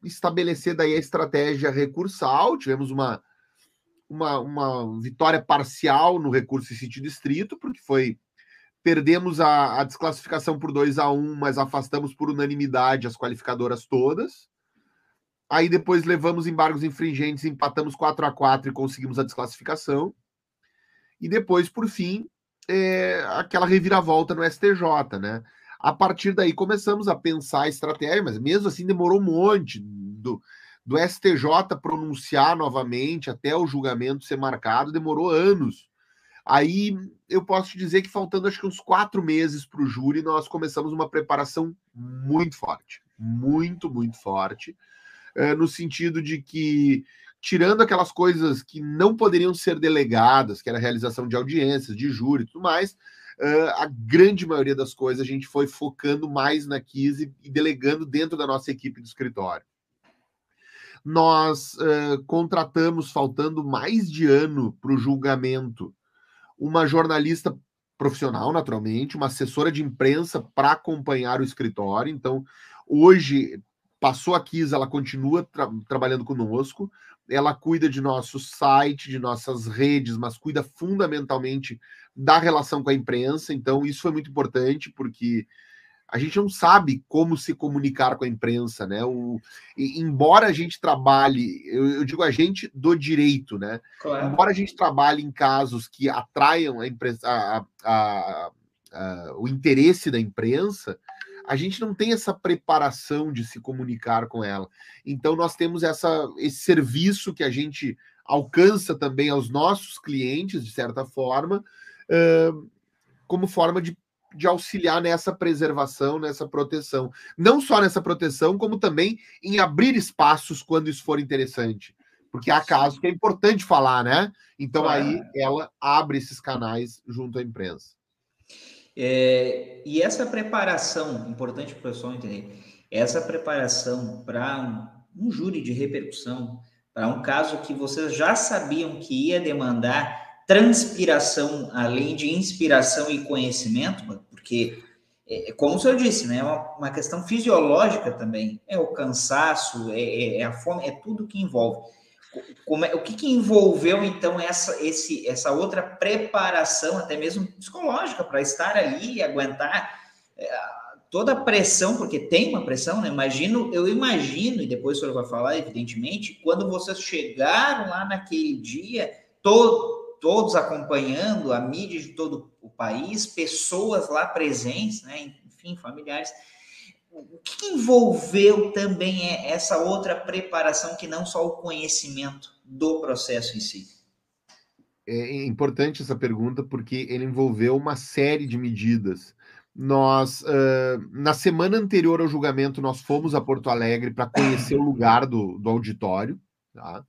estabelecer daí a estratégia recursal, tivemos uma uma, uma vitória parcial no recurso em sentido estrito, porque foi perdemos a, a, desclassificação por 2 a 1 mas afastamos por unanimidade as qualificadoras todas. Aí depois levamos embargos infringentes, empatamos 4 a 4 e conseguimos a desclassificação. E depois, por fim, é, aquela reviravolta no STJ, né? A partir daí começamos a pensar a estratégia, mas mesmo assim demorou um monte. Do, do STJ pronunciar novamente até o julgamento ser marcado demorou anos. Aí eu posso te dizer que faltando acho que uns quatro meses para o júri, nós começamos uma preparação muito forte, muito, muito forte, eh, no sentido de que, tirando aquelas coisas que não poderiam ser delegadas, que era a realização de audiências, de júri e tudo mais, eh, a grande maioria das coisas a gente foi focando mais na KISE e delegando dentro da nossa equipe do escritório nós uh, contratamos, faltando mais de ano para o julgamento, uma jornalista profissional, naturalmente, uma assessora de imprensa para acompanhar o escritório. Então, hoje passou a Kisa, ela continua tra trabalhando conosco. Ela cuida de nosso site, de nossas redes, mas cuida fundamentalmente da relação com a imprensa. Então, isso foi muito importante, porque a gente não sabe como se comunicar com a imprensa, né? O, e, embora a gente trabalhe, eu, eu, digo a gente do direito, né? Claro. Embora a gente trabalhe em casos que atraiam a imprensa, a, a, a, o interesse da imprensa, a gente não tem essa preparação de se comunicar com ela. Então nós temos essa, esse serviço que a gente alcança também aos nossos clientes, de certa forma, uh, como forma de de auxiliar nessa preservação, nessa proteção. Não só nessa proteção, como também em abrir espaços quando isso for interessante. Porque há casos que é importante falar, né? Então aí ela abre esses canais junto à imprensa. É, e essa preparação, importante para o pessoal entender, essa preparação para um, um júri de repercussão, para um caso que vocês já sabiam que ia demandar transpiração além de inspiração e conhecimento, porque, é, é, como o senhor disse, né, é uma, uma questão fisiológica também, é o cansaço, é, é, é a fome, é tudo que envolve. É, o que, que envolveu, então, essa, esse, essa outra preparação, até mesmo psicológica, para estar ali e aguentar é, toda a pressão, porque tem uma pressão, né? Imagino, eu imagino, e depois o senhor vai falar, evidentemente, quando vocês chegaram lá naquele dia, todo, todos acompanhando, a mídia de todo o país, pessoas lá presentes, né, enfim, familiares. O que envolveu também é essa outra preparação que não só o conhecimento do processo em si? É importante essa pergunta porque ele envolveu uma série de medidas. Nós, uh, na semana anterior ao julgamento, nós fomos a Porto Alegre para conhecer o lugar do, do auditório. Tá?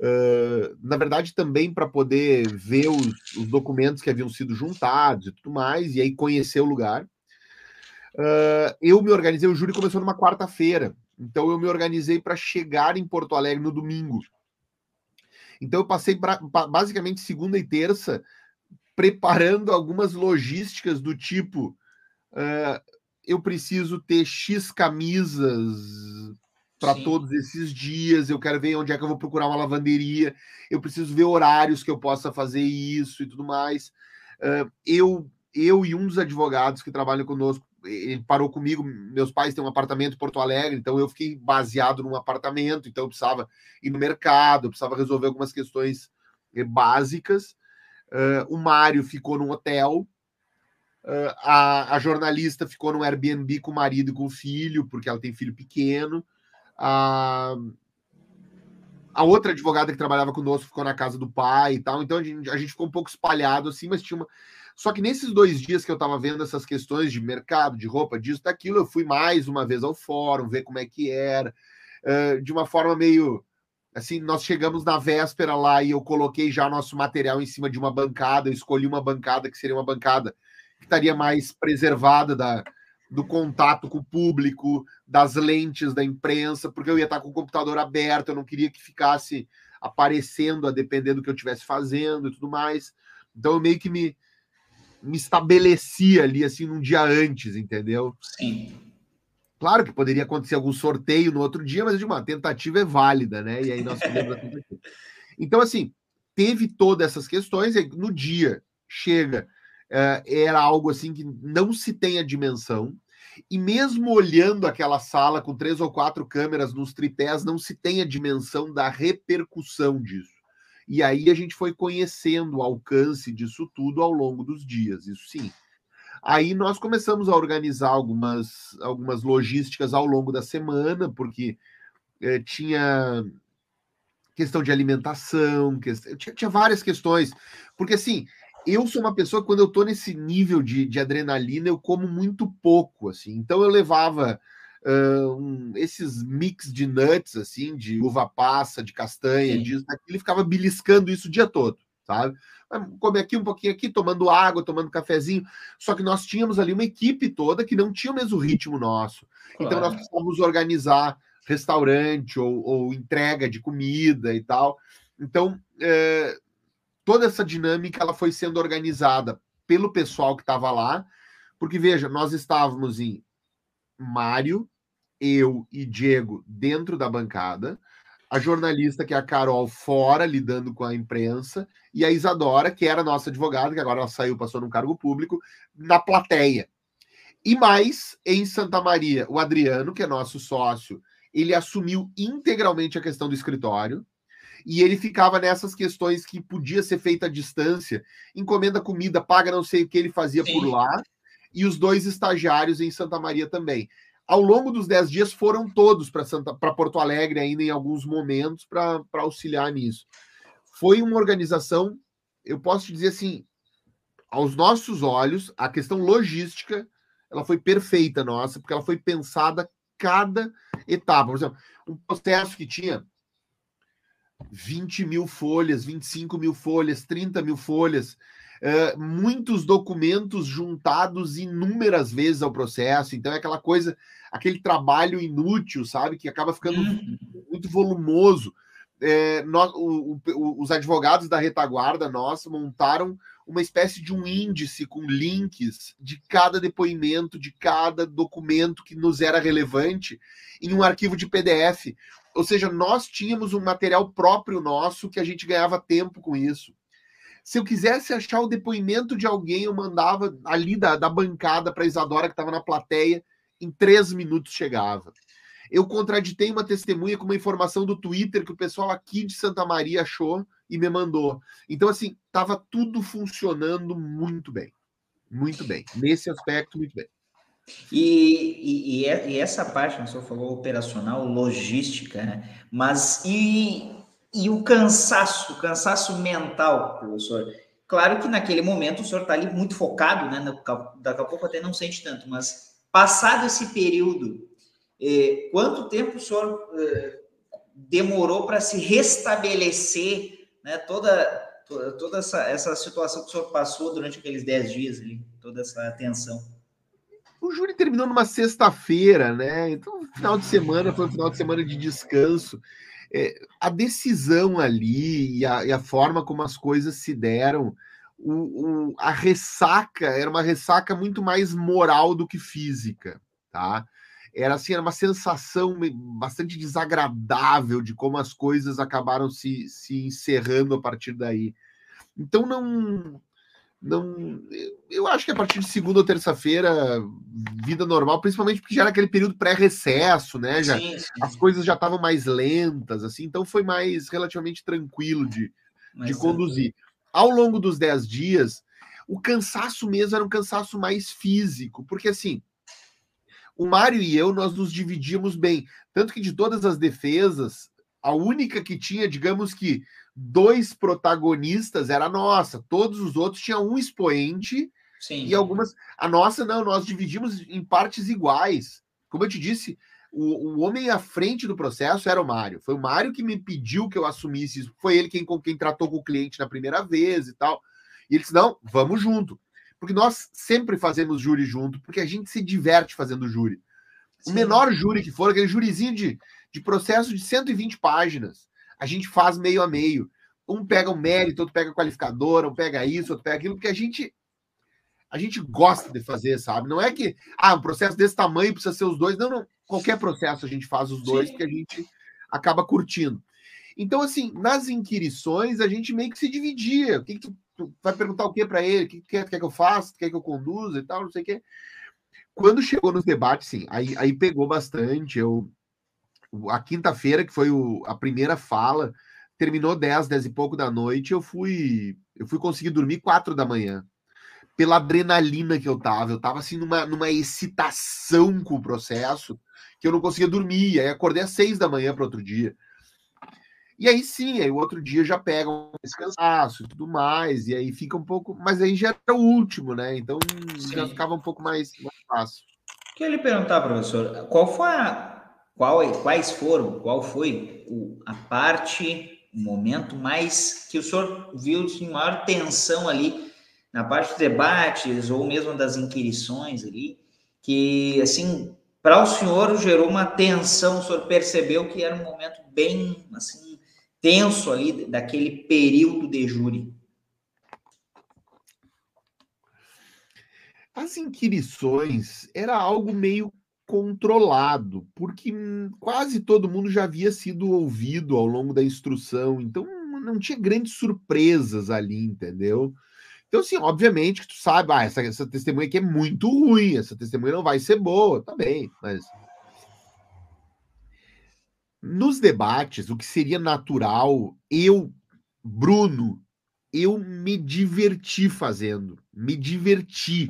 Uh, na verdade, também para poder ver os, os, documentos que haviam sido juntados e tudo mais, e aí conhecer o lugar. Uh, eu me organizei, o júri começou numa quarta-feira, então eu me organizei para chegar em Porto Alegre no domingo. Então eu passei pra, basicamente segunda e terça preparando algumas logísticas do tipo: uh, eu preciso ter X camisas para todos esses dias. Eu quero ver onde é que eu vou procurar uma lavanderia. Eu preciso ver horários que eu possa fazer isso e tudo mais. Uh, eu, eu e um dos advogados que trabalham conosco, ele parou comigo. Meus pais têm um apartamento em Porto Alegre, então eu fiquei baseado num apartamento. Então eu precisava ir no mercado, eu precisava resolver algumas questões eh, básicas. Uh, o Mário ficou num hotel. Uh, a, a jornalista ficou num Airbnb com o marido e com o filho, porque ela tem filho pequeno. A, a outra advogada que trabalhava conosco ficou na casa do pai e tal. Então a gente, a gente ficou um pouco espalhado assim, mas tinha uma. Só que nesses dois dias que eu estava vendo essas questões de mercado, de roupa, disso, daquilo, eu fui mais uma vez ao fórum, ver como é que era, uh, de uma forma meio. Assim, nós chegamos na véspera lá e eu coloquei já nosso material em cima de uma bancada, eu escolhi uma bancada que seria uma bancada que estaria mais preservada da, do contato com o público, das lentes da imprensa, porque eu ia estar com o computador aberto, eu não queria que ficasse aparecendo a depender do que eu estivesse fazendo e tudo mais. Então eu meio que me, me estabeleci ali assim num dia antes, entendeu? Sim. Claro que poderia acontecer algum sorteio no outro dia, mas de uma tentativa é válida, né? E aí nós fizemos a tentativa. Então, assim, teve todas essas questões, e no dia chega era algo assim que não se tem a dimensão. E mesmo olhando aquela sala com três ou quatro câmeras nos tripés, não se tem a dimensão da repercussão disso. E aí a gente foi conhecendo o alcance disso tudo ao longo dos dias, isso sim. Aí nós começamos a organizar algumas, algumas logísticas ao longo da semana, porque eh, tinha questão de alimentação, questão, tinha, tinha, várias questões. Porque assim, eu sou uma pessoa, quando eu tô nesse nível de, de adrenalina, eu como muito pouco, assim. Então eu levava uh, um, esses mix de nuts, assim, de uva passa, de castanha, Sim. disso, daquilo, e ficava beliscando isso o dia todo, sabe? Comer aqui um pouquinho aqui, tomando água, tomando cafezinho. Só que nós tínhamos ali uma equipe toda que não tinha o mesmo ritmo nosso. Claro. Então nós precisávamos organizar restaurante ou, ou entrega de comida e tal. Então, é, toda essa dinâmica ela foi sendo organizada pelo pessoal que estava lá, porque veja, nós estávamos em Mário, eu e Diego dentro da bancada, a jornalista que é a Carol fora lidando com a imprensa e a Isadora, que era nossa advogada, que agora ela saiu, passou num cargo público, na plateia. E mais, em Santa Maria, o Adriano, que é nosso sócio, ele assumiu integralmente a questão do escritório e ele ficava nessas questões que podia ser feita à distância, encomenda comida, paga não sei o que ele fazia Sim. por lá, e os dois estagiários em Santa Maria também. Ao longo dos dez dias foram todos para Porto Alegre ainda em alguns momentos para auxiliar nisso. Foi uma organização, eu posso te dizer assim, aos nossos olhos, a questão logística ela foi perfeita nossa, porque ela foi pensada cada etapa. Por exemplo, um processo que tinha 20 mil folhas, 25 mil folhas, 30 mil folhas, uh, muitos documentos juntados inúmeras vezes ao processo. Então é aquela coisa, aquele trabalho inútil, sabe, que acaba ficando uhum. muito volumoso. É, nós, o, o, os advogados da retaguarda nossa montaram uma espécie de um índice com links de cada depoimento, de cada documento que nos era relevante em um arquivo de PDF. Ou seja, nós tínhamos um material próprio nosso que a gente ganhava tempo com isso. Se eu quisesse achar o depoimento de alguém, eu mandava ali da, da bancada para Isadora, que estava na plateia, em três minutos chegava. Eu contraditei uma testemunha com uma informação do Twitter que o pessoal aqui de Santa Maria achou e me mandou. Então, assim, estava tudo funcionando muito bem. Muito bem. Nesse aspecto, muito bem. E, e, e essa parte, o senhor falou operacional, logística, né? Mas e, e o cansaço, o cansaço mental, professor? Claro que naquele momento o senhor está ali muito focado, né? Daqui a pouco até não sente tanto, mas passado esse período, eh, quanto tempo o senhor eh, demorou para se restabelecer né, toda, toda, toda essa, essa situação que o senhor passou durante aqueles 10 dias ali, toda essa tensão? O júri terminou numa sexta-feira, né? Então, final de semana foi um final de semana de descanso. É, a decisão ali e a, e a, forma como as coisas se deram, o, o, a ressaca era uma ressaca muito mais moral do que física, tá? era assim, era uma sensação bastante desagradável de como as coisas acabaram se, se encerrando a partir daí. Então não não eu acho que a partir de segunda ou terça-feira vida normal, principalmente porque já era aquele período pré-recesso, né? Já sim, sim. as coisas já estavam mais lentas, assim, então foi mais relativamente tranquilo de, de conduzir. Ao longo dos dez dias, o cansaço mesmo era um cansaço mais físico, porque assim, o Mário e eu, nós nos dividíamos bem. Tanto que de todas as defesas, a única que tinha, digamos que, dois protagonistas era nossa. Todos os outros tinham um expoente Sim. e algumas. A nossa, não, nós dividimos em partes iguais. Como eu te disse, o, o homem à frente do processo era o Mário. Foi o Mário que me pediu que eu assumisse isso. Foi ele quem, quem tratou com o cliente na primeira vez e tal. E ele disse: não, vamos junto porque nós sempre fazemos júri junto, porque a gente se diverte fazendo júri. Sim. O menor júri que for, aquele jurizinho de, de processo de 120 páginas, a gente faz meio a meio. Um pega o mérito, outro pega a qualificadora, um pega isso, outro pega aquilo, porque a gente a gente gosta de fazer, sabe? Não é que ah, um processo desse tamanho precisa ser os dois. Não, não. Qualquer processo a gente faz os dois, Sim. porque a gente acaba curtindo. Então, assim, nas inquirições, a gente meio que se dividia. O que, que tu tu vai perguntar o que para ele, o que quer, quer que eu faça, quer que eu conduza e tal, não sei o quê. Quando chegou nos debates, sim, aí, aí pegou bastante. Eu, a quinta-feira, que foi o, a primeira fala, terminou 10, 10 e pouco da noite, eu fui eu fui conseguir dormir 4 da manhã. Pela adrenalina que eu tava, eu tava assim numa, numa excitação com o processo, que eu não conseguia dormir. Aí acordei às 6 da manhã para outro dia. E aí sim, aí o outro dia já pega um cansaço e tudo mais, e aí fica um pouco. Mas aí já era o último, né? Então sim. já ficava um pouco mais, mais fácil. Queria lhe perguntar, professor, qual foi a. Qual, quais foram, qual foi o, a parte, o momento mais que o senhor viu de maior tensão ali na parte dos debates ou mesmo das inquirições ali, que assim, para o senhor gerou uma tensão, o senhor percebeu que era um momento bem assim tenso ali daquele período de júri? As inquirições era algo meio controlado, porque quase todo mundo já havia sido ouvido ao longo da instrução, então não tinha grandes surpresas ali, entendeu? Então, assim, obviamente que tu sabe, ah, essa, essa testemunha aqui é muito ruim, essa testemunha não vai ser boa, tá bem, mas. Nos debates, o que seria natural, eu, Bruno, eu me diverti fazendo, me diverti.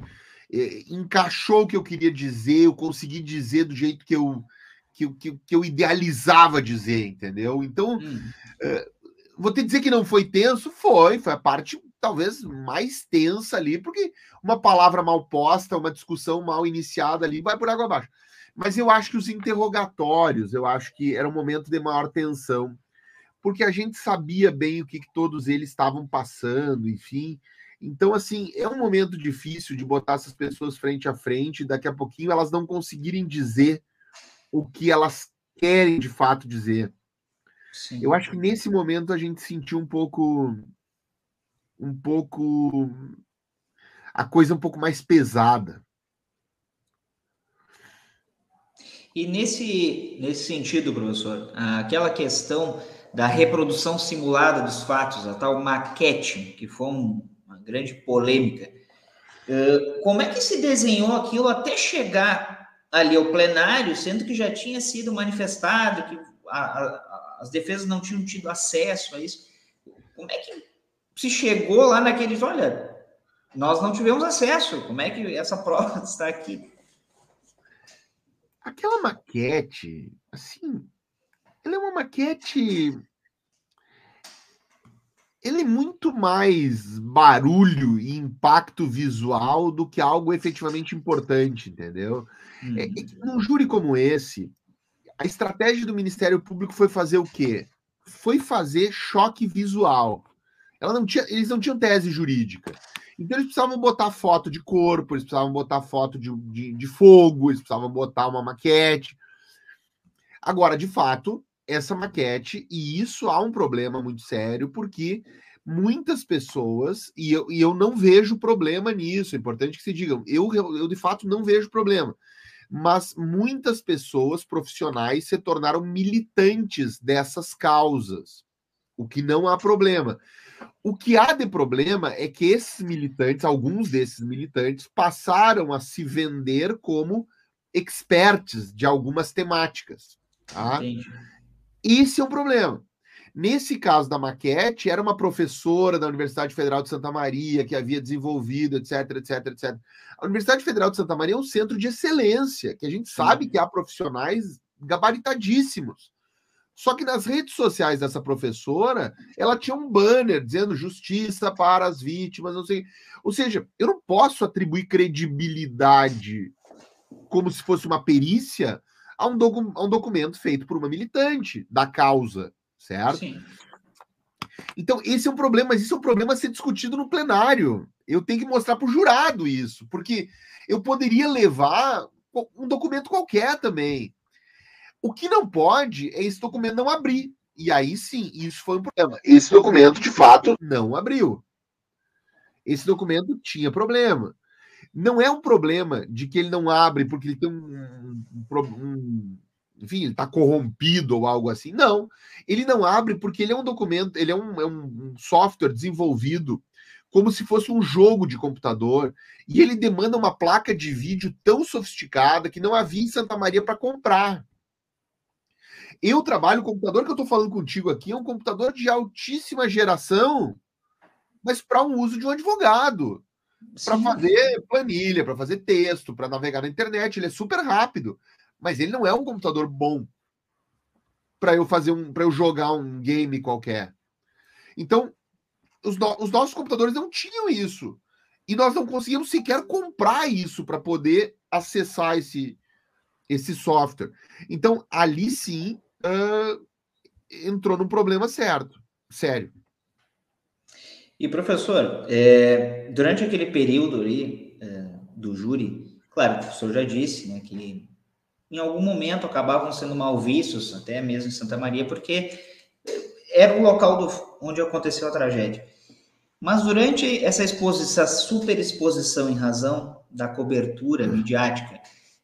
É, encaixou o que eu queria dizer, eu consegui dizer do jeito que eu, que, que, que eu idealizava dizer, entendeu? Então, hum. é, vou te dizer que não foi tenso, foi, foi a parte talvez mais tensa ali, porque uma palavra mal posta, uma discussão mal iniciada ali, vai por água abaixo. Mas eu acho que os interrogatórios, eu acho que era um momento de maior tensão, porque a gente sabia bem o que, que todos eles estavam passando, enfim. Então, assim, é um momento difícil de botar essas pessoas frente a frente, daqui a pouquinho elas não conseguirem dizer o que elas querem de fato dizer. Sim. Eu acho que nesse momento a gente sentiu um pouco um pouco a coisa um pouco mais pesada. E nesse, nesse sentido, professor, aquela questão da reprodução simulada dos fatos, a tal maquete, que foi um, grande polêmica, como é que se desenhou aquilo até chegar ali ao plenário, sendo que já tinha sido manifestado que a, a, as defesas não tinham tido acesso a isso? Como é que se chegou lá naqueles, olha, nós não tivemos acesso, como é que essa prova está aqui? Aquela maquete, assim, ela é uma maquete. Ele é muito mais barulho e impacto visual do que algo efetivamente importante, entendeu? Hum. É, é, num júri como esse, a estratégia do Ministério Público foi fazer o quê? Foi fazer choque visual. Ela não tinha, eles não tinham tese jurídica. Então eles precisavam botar foto de corpo, eles precisavam botar foto de, de, de fogo, eles precisavam botar uma maquete. Agora, de fato, essa maquete, e isso há um problema muito sério, porque muitas pessoas, e eu, e eu não vejo problema nisso, é importante que se digam, eu, eu de fato não vejo problema, mas muitas pessoas profissionais se tornaram militantes dessas causas, o que não há problema. O que há de problema é que esses militantes, alguns desses militantes, passaram a se vender como experts de algumas temáticas. Tá? Esse é um problema. Nesse caso da maquete, era uma professora da Universidade Federal de Santa Maria que havia desenvolvido, etc, etc, etc. A Universidade Federal de Santa Maria é um centro de excelência, que a gente sabe que há profissionais gabaritadíssimos. Só que nas redes sociais dessa professora, ela tinha um banner dizendo justiça para as vítimas, não sei. Ou seja, eu não posso atribuir credibilidade como se fosse uma perícia a um, docu a um documento feito por uma militante da causa, certo? Sim. Então, esse é um problema, mas isso é um problema a ser discutido no plenário. Eu tenho que mostrar para o jurado isso, porque eu poderia levar um documento qualquer também. O que não pode é esse documento não abrir. E aí sim, isso foi um problema. Esse documento, de fato, não abriu. Esse documento tinha problema. Não é um problema de que ele não abre porque ele tem um, um, enfim, ele está corrompido ou algo assim. Não, ele não abre porque ele é um documento, ele é um, é um software desenvolvido como se fosse um jogo de computador e ele demanda uma placa de vídeo tão sofisticada que não havia em Santa Maria para comprar. Eu trabalho, o computador que eu estou falando contigo aqui é um computador de altíssima geração, mas para um uso de um advogado. Para fazer planilha, para fazer texto, para navegar na internet, ele é super rápido. Mas ele não é um computador bom para eu fazer um, para eu jogar um game qualquer. Então, os, no, os nossos computadores não tinham isso. E nós não conseguimos sequer comprar isso para poder acessar esse, esse software. Então, ali sim, uh, entrou num problema certo, sério. E professor, é, durante aquele período ali é, do júri, claro, o professor já disse, né, que em algum momento acabavam sendo mal vistos, até mesmo em Santa Maria, porque era o local do, onde aconteceu a tragédia. Mas durante essa exposição, super exposição em razão da cobertura midiática,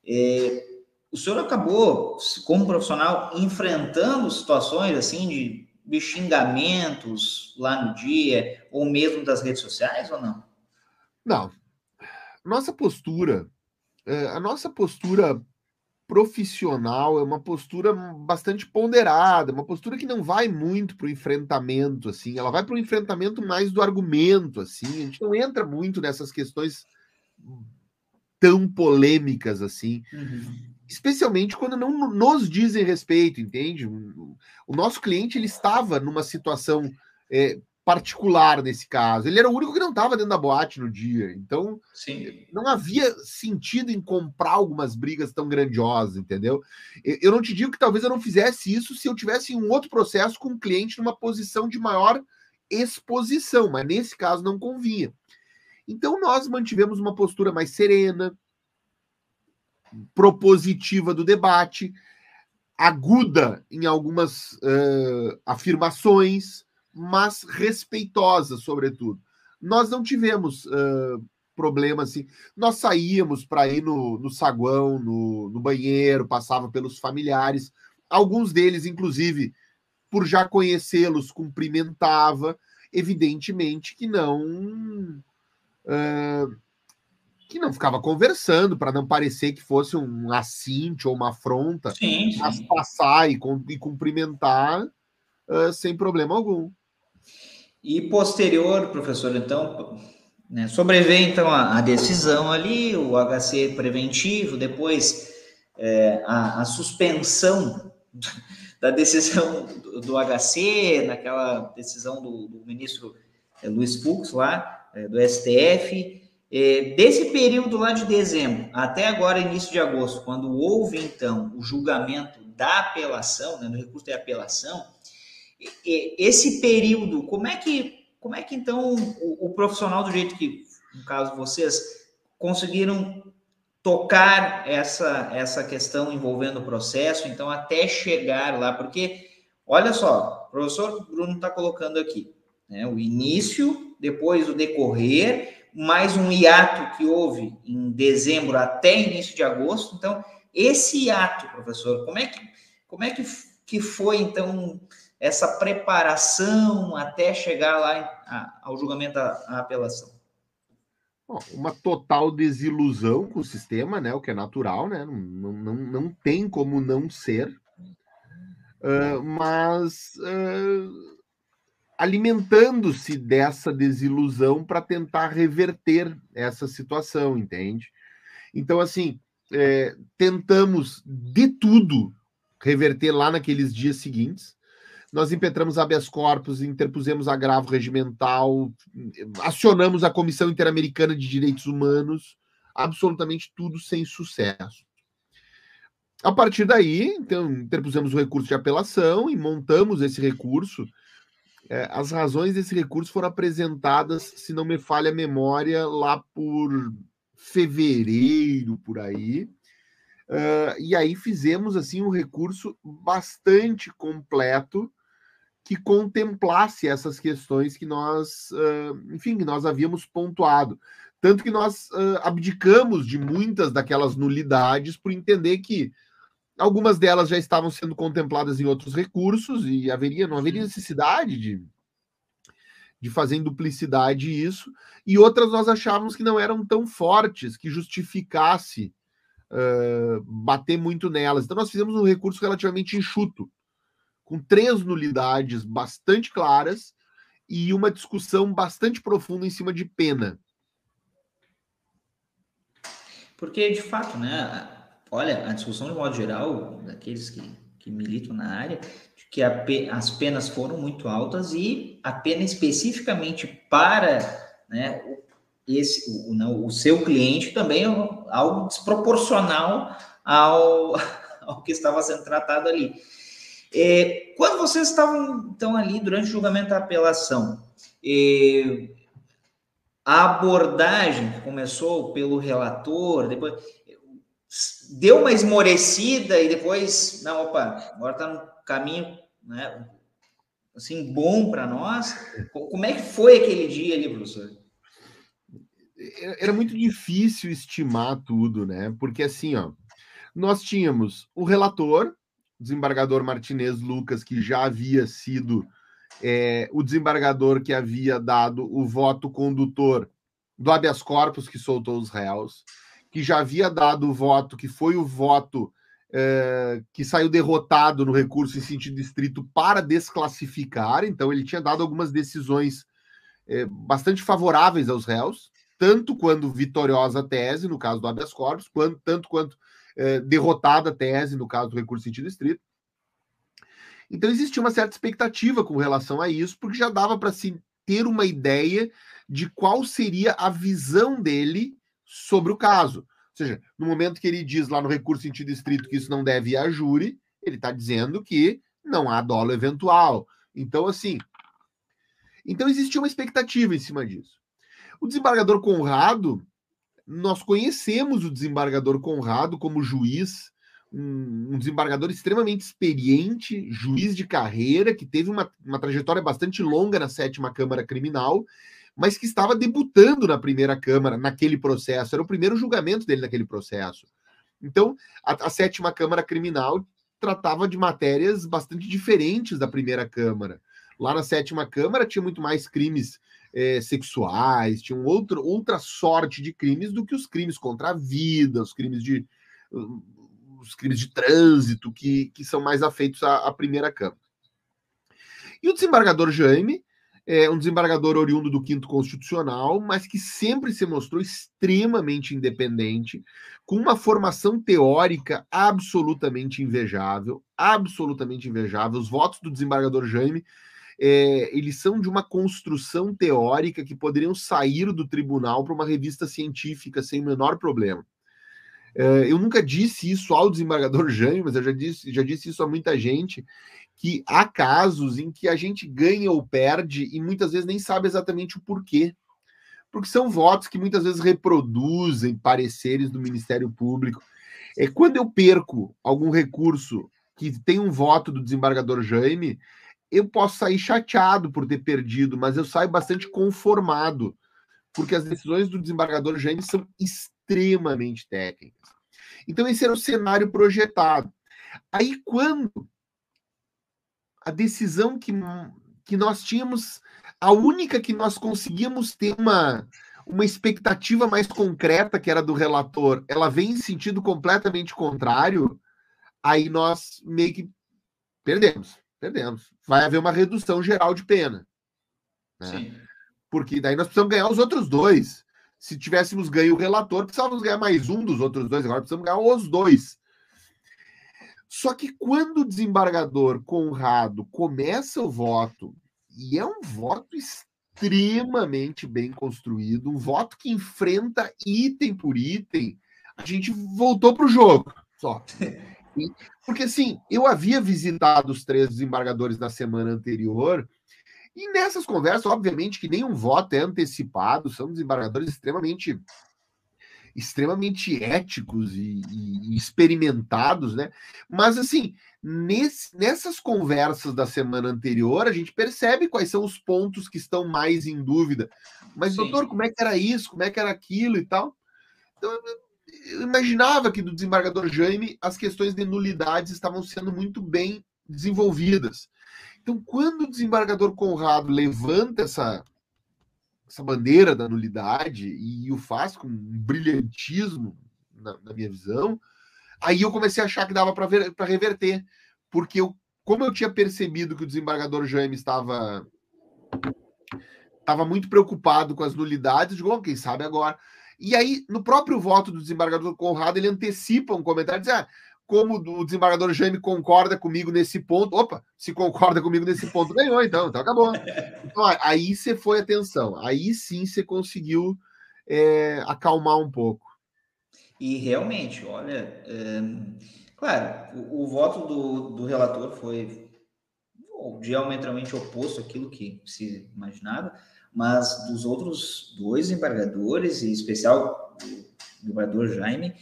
é, o senhor acabou, como profissional, enfrentando situações assim de, de xingamentos lá no dia, ou mesmo das redes sociais, ou não? Não. Nossa postura, é, a nossa postura profissional é uma postura bastante ponderada, uma postura que não vai muito para o enfrentamento, assim, ela vai para o enfrentamento mais do argumento, assim, a gente não entra muito nessas questões tão polêmicas assim, uhum. especialmente quando não nos dizem respeito, entende? O nosso cliente ele estava numa situação é, particular nesse caso. Ele era o único que não estava dentro da boate no dia. Então, Sim. não havia sentido em comprar algumas brigas tão grandiosas, entendeu? Eu não te digo que talvez eu não fizesse isso se eu tivesse um outro processo com um cliente numa posição de maior exposição, mas nesse caso não convinha. Então, nós mantivemos uma postura mais serena, propositiva do debate, aguda em algumas uh, afirmações, mas respeitosa, sobretudo. Nós não tivemos uh, problema assim. Nós saíamos para ir no, no saguão, no, no banheiro, passava pelos familiares. Alguns deles, inclusive, por já conhecê-los, cumprimentava. Evidentemente que não. Uh, que não ficava conversando para não parecer que fosse um assinte ou uma afronta, sim, sim. mas passar e, e cumprimentar uh, sem problema algum. E posterior, professor, então, né, sobreveio então a, a, decisão ali, o HC preventivo, depois é, a, a, suspensão da decisão do, do, HC, naquela decisão do, do ministro é, Luiz Fux lá, é, do STF. É, desse período lá de dezembro até agora, início de agosto, quando houve então o julgamento da apelação, né, do recurso de apelação, esse período, como é que, como é que então o, o, profissional do jeito que, no caso vocês, conseguiram tocar essa essa questão envolvendo o processo, então até chegar lá, porque olha só, o professor Bruno está colocando aqui, né, o início, depois o decorrer, mais um hiato que houve em dezembro até início de agosto. Então, esse hiato, professor, como é que como é que, que foi então essa preparação até chegar lá ao julgamento da apelação? Bom, uma total desilusão com o sistema, né? O que é natural, né? Não, não, não tem como não ser. Uh, mas uh, alimentando-se dessa desilusão para tentar reverter essa situação, entende? Então, assim, é, tentamos de tudo reverter lá naqueles dias seguintes nós impetramos habeas corpus, interpusemos agravo regimental, acionamos a Comissão Interamericana de Direitos Humanos, absolutamente tudo sem sucesso. A partir daí, então, interpusemos o recurso de apelação e montamos esse recurso. É, as razões desse recurso foram apresentadas, se não me falha a memória, lá por fevereiro, por aí. Uh, e aí fizemos assim um recurso bastante completo que contemplasse essas questões que nós, enfim, que nós havíamos pontuado. Tanto que nós abdicamos de muitas daquelas nulidades por entender que algumas delas já estavam sendo contempladas em outros recursos e haveria, não haveria necessidade de, de fazer em duplicidade isso, e outras nós achávamos que não eram tão fortes que justificasse uh, bater muito nelas. Então nós fizemos um recurso relativamente enxuto com três nulidades bastante claras e uma discussão bastante profunda em cima de pena. Porque, de fato, né, olha, a discussão de modo geral, daqueles que, que militam na área, de que as penas foram muito altas e a pena especificamente para né, esse, o, não, o seu cliente também é algo desproporcional ao, ao que estava sendo tratado ali. É, quando vocês estavam então ali durante o julgamento da apelação, é, a abordagem que começou pelo relator, depois deu uma esmorecida e depois, não, opa, agora está no caminho, né? Assim, bom para nós. Como é que foi aquele dia ali, professor? Era muito difícil estimar tudo, né? Porque assim, ó, nós tínhamos o relator, desembargador Martinez Lucas, que já havia sido é, o desembargador que havia dado o voto condutor do habeas corpus que soltou os réus, que já havia dado o voto, que foi o voto é, que saiu derrotado no recurso em sentido estrito para desclassificar, então ele tinha dado algumas decisões é, bastante favoráveis aos réus, tanto quando vitoriosa a tese, no caso do habeas corpus, quanto, tanto quanto é, derrotada a tese, no caso do recurso sentido estrito. Então existia uma certa expectativa com relação a isso, porque já dava para se ter uma ideia de qual seria a visão dele sobre o caso. Ou seja, no momento que ele diz lá no recurso sentido estrito que isso não deve ir a júri, ele está dizendo que não há dolo eventual. Então, assim. Então existia uma expectativa em cima disso. O desembargador Conrado, nós conhecemos o desembargador Conrado como juiz um, um, desembargador extremamente experiente, juiz de carreira, que teve uma, uma trajetória bastante longa na sétima Câmara Criminal, mas que estava debutando na primeira Câmara naquele processo. Era o primeiro julgamento dele naquele processo. Então, a, a sétima Câmara Criminal tratava de matérias bastante diferentes da primeira Câmara. Lá na sétima Câmara tinha muito mais crimes é, sexuais, tinha um outro, outra sorte de crimes do que os crimes contra a vida, os crimes de os crimes de trânsito que, que são mais afeitos à, à primeira Câmara. E o desembargador Jaime é um desembargador oriundo do Quinto Constitucional, mas que sempre se mostrou extremamente independente, com uma formação teórica absolutamente invejável, absolutamente invejável. Os votos do desembargador Jaime, é, eles são de uma construção teórica que poderiam sair do tribunal para uma revista científica sem o menor problema. Eh, eu nunca disse isso ao desembargador Jânio, mas eu já disse, já disse isso a muita gente, que há casos em que a gente ganha ou perde e muitas vezes nem sabe exatamente o porquê. Porque são votos que muitas vezes reproduzem pareceres do Ministério Público. É, quando eu perco algum recurso que tem um voto do desembargador Jaime, eu posso sair chateado por ter perdido, mas eu saio bastante conformado, porque as decisões do desembargador Jaime são extremamente técnicas. Então, esse era o cenário projetado. Aí, quando a decisão que, que nós tínhamos, a única que nós conseguíamos ter uma, uma expectativa mais concreta, que era do relator, ela vem em sentido completamente contrário, aí nós meio que perdemos, perdemos. Vai haver uma redução geral de pena. Né? Porque daí nós precisamos ganhar os outros dois se tivéssemos ganho o relator, precisávamos ganhar mais um dos outros dois, agora precisamos ganhar os dois. Só que quando o desembargador Conrado começa o voto, e é um voto extremamente bem construído, um voto que enfrenta item por item, a gente voltou para o jogo só. Porque assim, eu havia visitado os três desembargadores na semana anterior e nessas conversas, obviamente, que nenhum voto é antecipado, são desembargadores extremamente extremamente éticos e, e, e experimentados, né? Mas assim, nesse, nessas conversas da semana anterior, a gente percebe quais são os pontos que estão mais em dúvida. Mas, Sim. doutor, como é que era isso? Como é que era aquilo e tal? Então, eu imaginava que do desembargador Jaime as questões de nulidades estavam sendo muito bem desenvolvidas. Então, quando o desembargador Conrado levanta essa, essa bandeira da nulidade e o faz com um brilhantismo, na, na minha visão, aí eu comecei a achar que dava para reverter. Porque eu, como eu tinha percebido que o desembargador Jaime estava estava muito preocupado com as nulidades, digo, oh, quem sabe agora. E aí, no próprio voto do desembargador Conrado, ele antecipa um comentário, diz, ah, como o desembargador Jaime concorda comigo nesse ponto, opa, se concorda comigo nesse ponto, ganhou, então, então acabou. Então, aí você foi atenção, aí sim você conseguiu é, acalmar um pouco. E realmente, olha, é, claro, o, o, voto do, do relator foi diametralmente oposto àquilo que se imaginava, mas dos outros dois embargadores, em especial o embargador Jaime,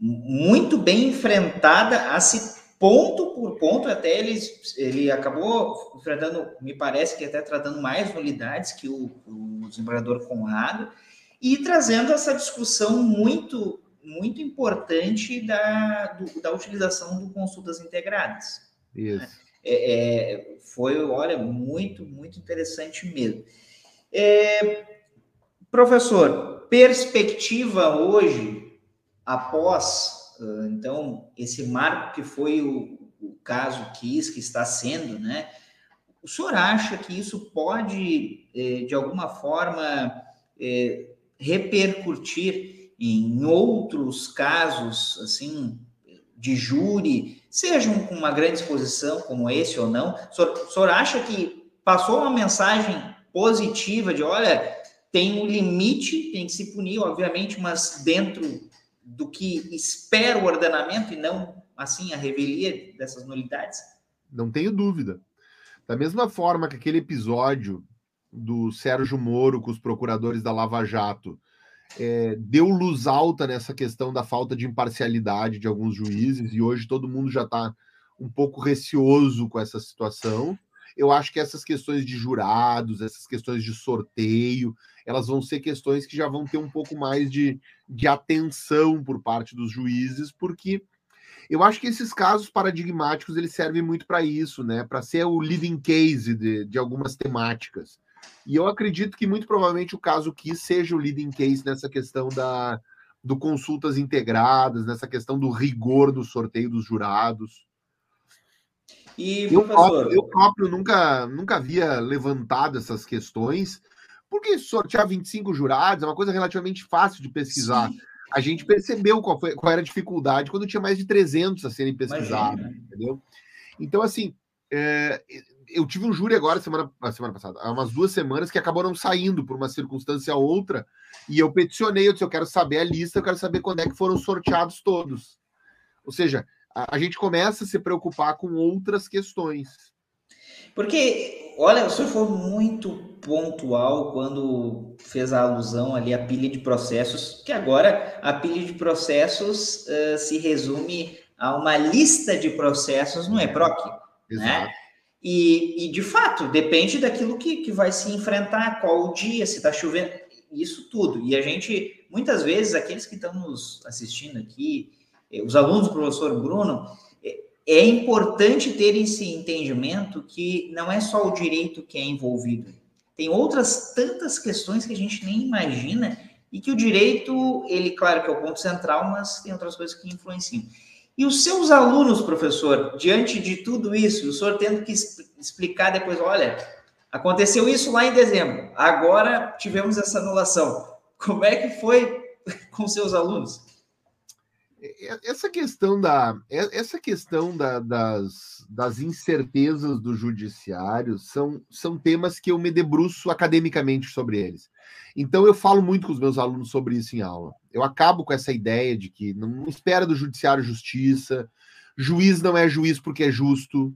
muito bem enfrentada, assim, ponto por ponto, até ele, ele acabou enfrentando, me parece que até tratando mais nulidades que o, o desembargador Conrado, e trazendo essa discussão muito, muito importante da, do, da utilização do consultas integradas. Isso. É, é, foi, olha, muito, muito interessante mesmo. É, Professor, perspectiva hoje, após, então, esse marco que foi o, o caso Kiss, que está sendo, né? O senhor acha que isso pode, eh, de alguma forma, eh, repercutir em outros casos, assim, de júri, sejam com uma grande exposição como esse ou não? O senhor, o senhor acha que passou uma mensagem positiva de, olha, tem um limite, tem que se punir, obviamente, mas dentro do que espera o ordenamento e não, assim, a revelia dessas nulidades? Não tenho dúvida. Da mesma forma que aquele episódio do Sérgio Moro com os procuradores da Lava Jato é, deu luz alta nessa questão da falta de imparcialidade de alguns juízes, e hoje todo mundo já está um pouco receoso com essa situação. Eu acho que essas questões de jurados, essas questões de sorteio, elas vão ser questões que já vão ter um pouco mais de, de atenção por parte dos juízes, porque eu acho que esses casos paradigmáticos eles servem muito para isso, né? Para ser o living case de, de algumas temáticas. E eu acredito que muito provavelmente o caso que seja o leading case nessa questão da, do consultas integradas, nessa questão do rigor do sorteio dos jurados. E, eu, próprio, eu próprio nunca, nunca havia levantado essas questões, porque sortear 25 jurados é uma coisa relativamente fácil de pesquisar. Sim a gente percebeu qual, foi, qual era a dificuldade quando tinha mais de 300 a serem pesquisados, Imagina. entendeu? Então, assim, é, eu tive um júri agora, semana, semana passada, há umas duas semanas, que acabaram saindo por uma circunstância ou outra, e eu peticionei, eu disse, eu quero saber a lista, eu quero saber quando é que foram sorteados todos. Ou seja, a, a gente começa a se preocupar com outras questões. Porque, olha, o senhor foi muito pontual quando fez a alusão ali à pilha de processos, que agora a pilha de processos uh, se resume a uma lista de processos no EPROC. Né? Exato. Né? E, e, de fato, depende daquilo que, que vai se enfrentar, qual o dia, se está chovendo, isso tudo. E a gente, muitas vezes, aqueles que estão nos assistindo aqui, os alunos do professor Bruno, é importante ter esse entendimento que não é só o direito que é envolvido. Tem outras tantas questões que a gente nem imagina e que o direito, ele, claro que é o ponto central, mas tem outras coisas que influenciam. E os seus alunos, professor, diante de tudo isso, o senhor tendo que explicar depois, olha, aconteceu isso lá em dezembro, agora tivemos essa anulação. Como é que foi com seus alunos? Essa questão da essa questão da, das, das incertezas do judiciário são, são temas que eu me debruço academicamente sobre eles. Então eu falo muito com os meus alunos sobre isso em aula. Eu acabo com essa ideia de que não espera do judiciário justiça, juiz não é juiz porque é justo,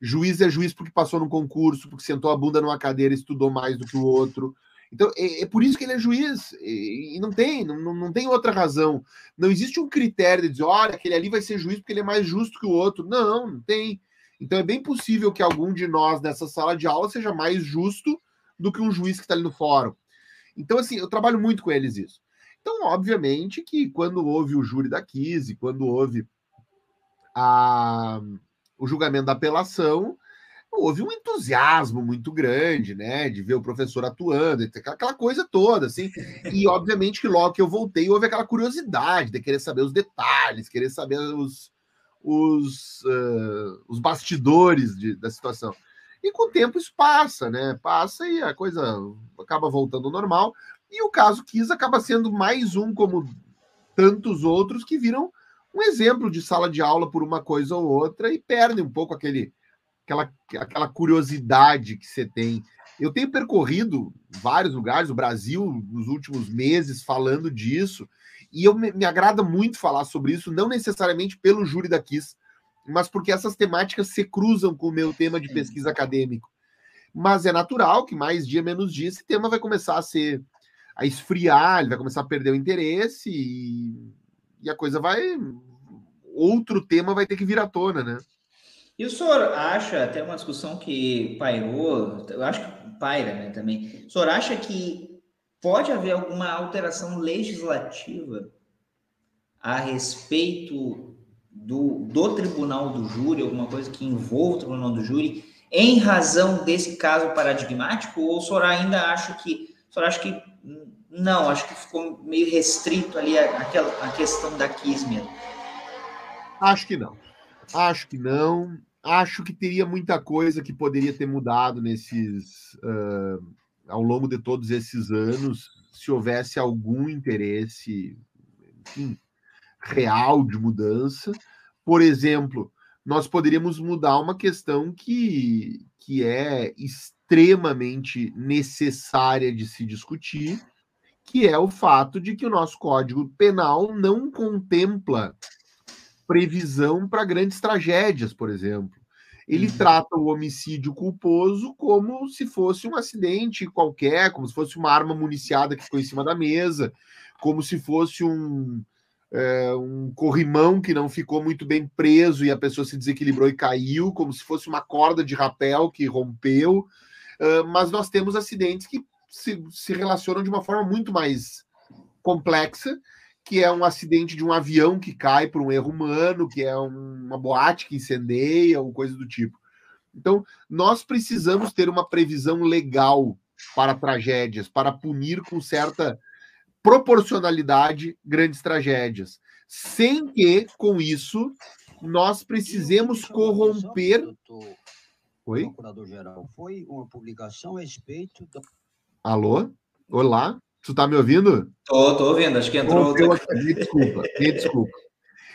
juiz é juiz porque passou no concurso, porque sentou a bunda numa cadeira e estudou mais do que o outro. Então, é, é, por isso que ele é juiz. E, e não tem, não, não tem outra razão. Não existe um critério de dizer, olha, aquele ali vai ser juiz porque ele é mais justo que o outro. Não, não tem. Então é bem possível que algum de nós nessa sala de aula seja mais justo do que um juiz que está ali no fórum. Então, assim, eu trabalho muito com eles isso. Então, obviamente que quando houve o júri da Kise, quando houve a, o julgamento da apelação, houve um entusiasmo muito grande, né, de ver o professor atuando, aquela coisa toda, assim. E obviamente que logo que eu voltei, houve aquela curiosidade de querer saber os detalhes, querer saber os, os, uh, os bastidores de, da situação. E com o tempo isso passa, né? Passa e a coisa acaba voltando ao normal. E o caso Kiss acaba sendo mais um, como tantos outros, que viram um exemplo de sala de aula por uma coisa ou outra e perdem um pouco aquele aquela, aquela curiosidade que você tem. Eu tenho percorrido vários lugares, o Brasil, nos últimos meses, falando disso, e eu me, me agrada muito falar sobre isso, não necessariamente pelo júri da KISS, mas porque essas temáticas se cruzam com o meu tema de pesquisa acadêmico. Mas é natural que mais dia menos dia esse tema vai começar a ser a esfriar, ele vai começar a perder o interesse e, e a coisa vai outro tema vai ter que vir à tona, né? E o senhor acha, até uma discussão que pairou, eu acho que paira né, também, o senhor acha que pode haver alguma alteração legislativa a respeito do, do tribunal do júri, alguma coisa que envolva o tribunal do júri, em razão desse caso paradigmático, ou o senhor ainda acha que senhor acha que não, acho que ficou meio restrito ali aquela a questão da Kismer. Acho que não. Acho que não. Acho que teria muita coisa que poderia ter mudado nesses uh, ao longo de todos esses anos, se houvesse algum interesse, enfim, real de mudança. Por exemplo, nós poderíamos mudar uma questão que, que é extremamente necessária de se discutir, que é o fato de que o nosso Código Penal não contempla previsão para grandes tragédias, por exemplo. Ele uhum. trata o homicídio culposo como se fosse um acidente qualquer, como se fosse uma arma municiada que ficou em cima da mesa, como se fosse um, é, um corrimão que não ficou muito bem preso e a pessoa se desequilibrou e caiu, como se fosse uma corda de rapel que rompeu. Uh, mas nós temos acidentes que se, se relacionam de uma forma muito mais complexa, que é um acidente de um avião que cai por um erro humano, que é um, uma boate que incendeia, ou coisa do tipo. Então, nós precisamos ter uma previsão legal para tragédias, para punir com certa proporcionalidade grandes tragédias, sem que, com isso, nós precisemos corromper. Oi? Procurador-geral, foi uma publicação a respeito. Alô? Olá? Tu tá me ouvindo? Tô, tô ouvindo, acho que entrou. Eu, me desculpa, me desculpa.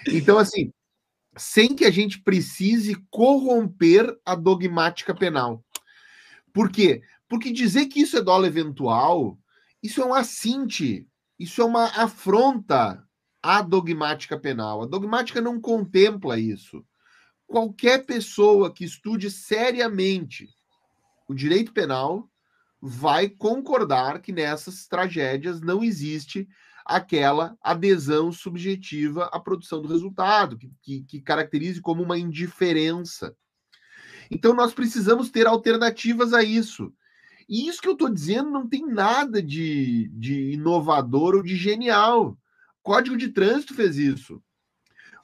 Então, assim, sem que a gente precise corromper a dogmática penal. Por quê? Porque dizer que isso é dolo eventual, isso é um assinte, isso é uma afronta à dogmática penal. A dogmática não contempla isso. Qualquer pessoa que estude seriamente o direito penal vai concordar que nessas tragédias não existe aquela adesão subjetiva à produção do resultado, que, que, que caracterize como uma indiferença. Então, nós precisamos ter alternativas a isso. E isso que eu estou dizendo não tem nada de, de inovador ou de genial. Código de Trânsito fez isso.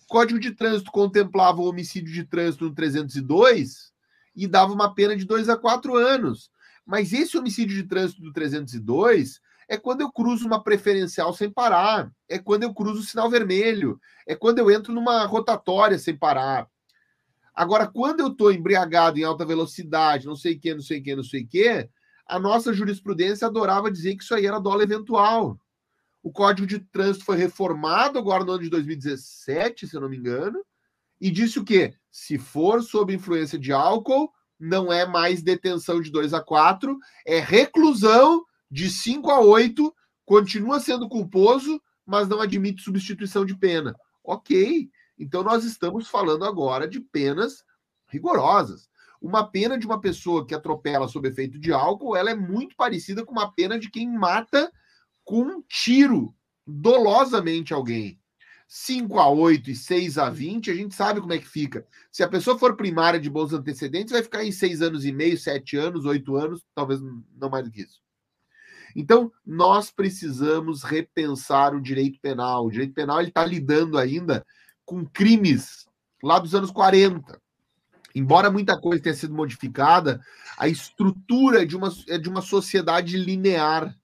Código de Trânsito contemplava o homicídio de trânsito no 302 e dava uma pena de 2 a 4 anos. Mas esse homicídio de trânsito do 302 é quando eu cruzo uma preferencial sem parar, é quando eu cruzo o sinal vermelho, é quando eu entro numa rotatória sem parar. Agora, quando eu estou embriagado em alta velocidade, não sei o que, não sei o que, não sei o que, a nossa jurisprudência adorava dizer que isso aí era dolo eventual. O Código de Trânsito foi reformado agora no ano de 2017, se eu não me engano, e disse o quê? Se for sob influência de álcool, não é mais detenção de 2 a 4, é reclusão de 5 a 8, continua sendo culposo, mas não admite substituição de pena. Ok, então nós estamos falando agora de penas rigorosas. Uma pena de uma pessoa que atropela sob efeito de álcool, ela é muito parecida com uma pena de quem mata com um tiro dolosamente alguém. 5 a 8 e 6 a 20, a gente sabe como é que fica. Se a pessoa for primária de bons antecedentes, vai ficar em 6 anos e meio, 7 anos, 8 anos, talvez não mais do que isso. Então, nós precisamos repensar o direito penal. O direito penal está lidando ainda com crimes lá dos anos 40. Embora muita coisa tenha sido modificada, a estrutura de uma, é de uma sociedade linear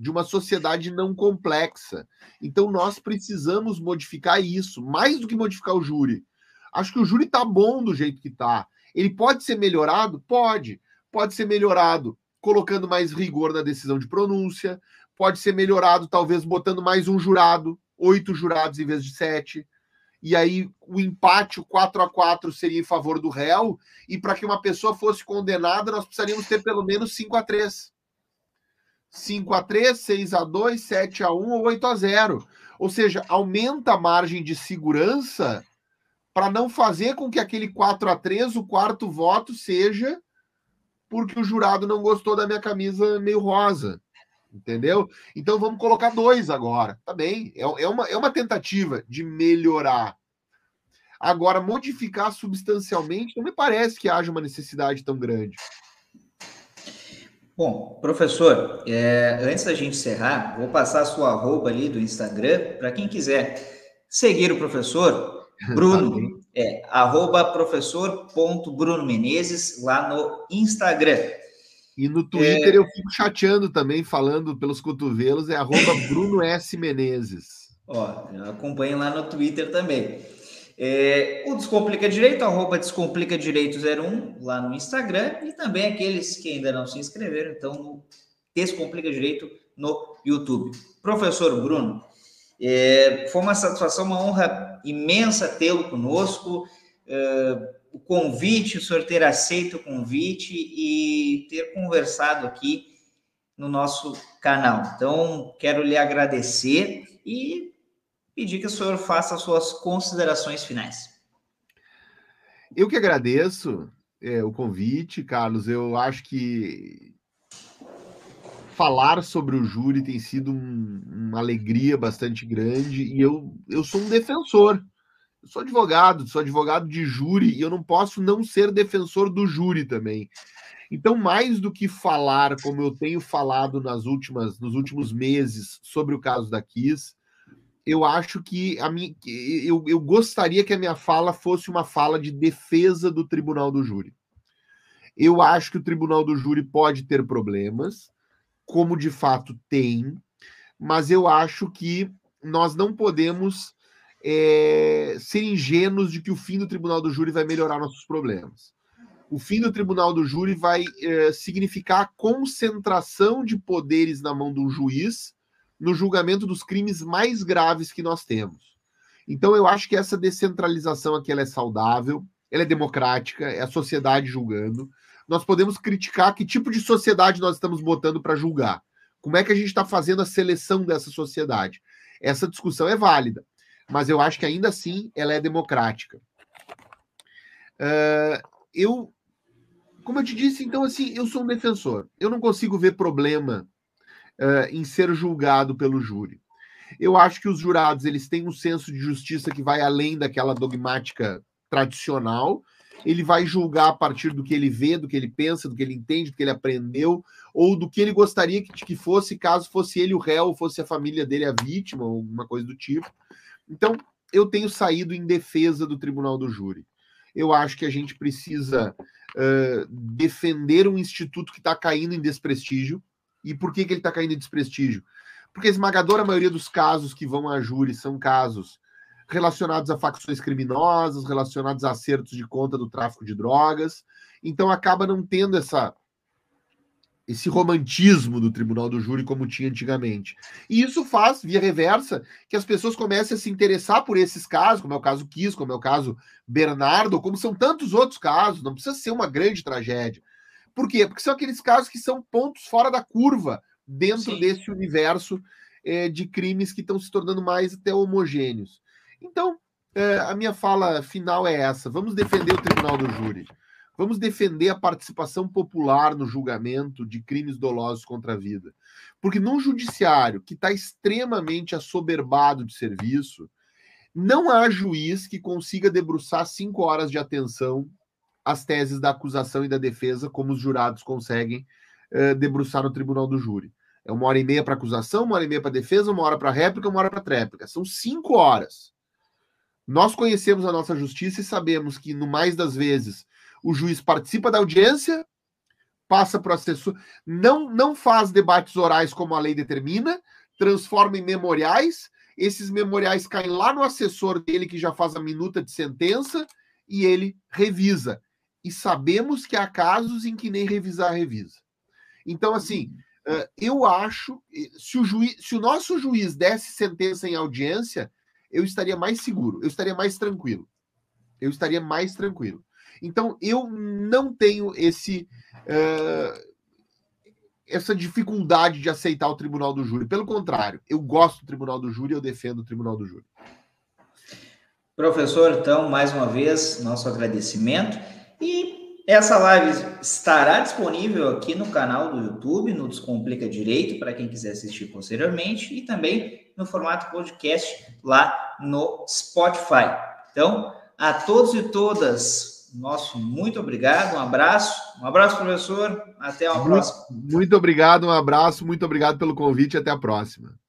de uma sociedade não complexa. Então nós precisamos modificar isso, mais do que modificar o júri. Acho que o júri está bom do jeito que está. Ele pode ser melhorado? Pode. Pode ser melhorado colocando mais rigor na decisão de pronúncia, pode ser melhorado talvez botando mais um jurado, oito jurados em vez de sete. E aí o empate, o 4 a 4 seria em favor do réu, e para que uma pessoa fosse condenada, nós precisaríamos ter pelo menos 5 a 3. 5 a 3, 6 a 2, 7 a 1 ou 8 a 0. Ou seja, aumenta a margem de segurança para não fazer com que aquele 4 a 3, o quarto voto, seja porque o jurado não gostou da minha camisa meio rosa. Entendeu? Então vamos colocar dois agora. Tá bem. É, é, uma, é uma tentativa de melhorar. Agora, modificar substancialmente não me parece que haja uma necessidade tão grande. Bom, professor, é, antes da gente encerrar, vou passar a sua arroba ali do Instagram para quem quiser seguir o professor Bruno, é arroba professor.bruno Menezes lá no Instagram. E no Twitter é... eu fico chateando também, falando pelos cotovelos, é arroba Bruno S. Menezes. Ó, acompanhem lá no Twitter também. É, o Descomplica Direito, arroba Descomplica Direito 01, lá no Instagram, e também aqueles que ainda não se inscreveram, então no Descomplica Direito no YouTube. Professor Bruno, é, foi uma satisfação, uma honra imensa tê-lo conosco. É, o convite, o senhor ter aceito o convite e ter conversado aqui no nosso canal. Então, quero lhe agradecer e pedir que o senhor faça as suas considerações finais. Eu que agradeço é, o convite, Carlos. Eu acho que falar sobre o júri tem sido um, uma alegria bastante grande e eu, eu sou um defensor. Eu sou advogado, sou advogado de júri e eu não posso não ser defensor do júri também. Então, mais do que falar, como eu tenho falado nas últimas, nos últimos meses sobre o caso da Kiss, eu acho que a minha, eu, eu gostaria que a minha fala fosse uma fala de defesa do tribunal do júri. Eu acho que o tribunal do júri pode ter problemas, como de fato tem, mas eu acho que nós não podemos é, ser ingênuos de que o fim do tribunal do júri vai melhorar nossos problemas. O fim do tribunal do júri vai é, significar a concentração de poderes na mão do juiz no julgamento dos crimes mais graves que nós temos. Então, eu acho que essa descentralização aqui é saudável, ela é democrática, é a sociedade julgando nós podemos criticar que tipo de sociedade nós estamos botando para julgar. Como é que a gente está fazendo a seleção dessa sociedade? Essa discussão é válida, mas eu acho que ainda assim ela é democrática. Uh, eu, como eu te disse, então assim, eu sou um defensor. Eu não consigo ver problema uh, em ser julgado pelo júri. Eu acho que os jurados eles têm um senso de justiça que vai além daquela dogmática tradicional ele vai julgar a partir do que ele vê, do que ele pensa, do que ele entende, do que ele aprendeu, ou do que ele gostaria que, que fosse, caso fosse ele o réu, fosse a família dele a vítima, ou alguma coisa do tipo. Então, eu tenho saído em defesa do tribunal do júri. Eu acho que a gente precisa uh, defender um instituto que está caindo em desprestígio. E por que, que ele está caindo em desprestígio? Porque a esmagadora maioria dos casos que vão a júri são casos relacionados a facções criminosas, relacionados a acertos de conta do tráfico de drogas. Então acaba não tendo essa esse romantismo do tribunal do júri como tinha antigamente. E isso faz, via reversa, que as pessoas comecem a se interessar por esses casos, como é o caso Kiss, como é o caso Bernardo, como são tantos outros casos, não precisa ser uma grande tragédia. Por quê? Porque são aqueles casos que são pontos fora da curva dentro Sim. desse universo é, de crimes que estão se tornando mais até homogêneos. Então, é, a minha fala final é essa: vamos defender o tribunal do júri. Vamos defender a participação popular no julgamento de crimes dolosos contra a vida. Porque num judiciário que está extremamente assoberbado de serviço, não há juiz que consiga debruçar cinco horas de atenção às teses da acusação e da defesa, como os jurados conseguem uh, debruçar no tribunal do júri. É uma hora e meia para acusação, uma hora e meia para defesa, uma hora para réplica, uma hora para tréplica. São cinco horas. Nós conhecemos a nossa justiça e sabemos que, no mais das vezes, o juiz participa da audiência, passa para o assessor, não, não faz debates orais como a lei determina, transforma em memoriais, esses memoriais caem lá no assessor dele, que já faz a minuta de sentença, e ele revisa. E sabemos que há casos em que nem revisar revisa. Então, assim, eu acho, se o, juiz, se o nosso juiz desse sentença em audiência, eu estaria mais seguro, eu estaria mais tranquilo. Eu estaria mais tranquilo. Então, eu não tenho esse uh, essa dificuldade de aceitar o tribunal do júri. Pelo contrário, eu gosto do tribunal do júri, eu defendo o tribunal do júri. Professor, então, mais uma vez, nosso agradecimento. E essa live estará disponível aqui no canal do YouTube, no Descomplica Direito, para quem quiser assistir posteriormente, e também no formato podcast lá no Spotify. Então, a todos e todas, nosso muito obrigado, um abraço, um abraço, professor, até a próxima. Muito obrigado, um abraço, muito obrigado pelo convite, até a próxima.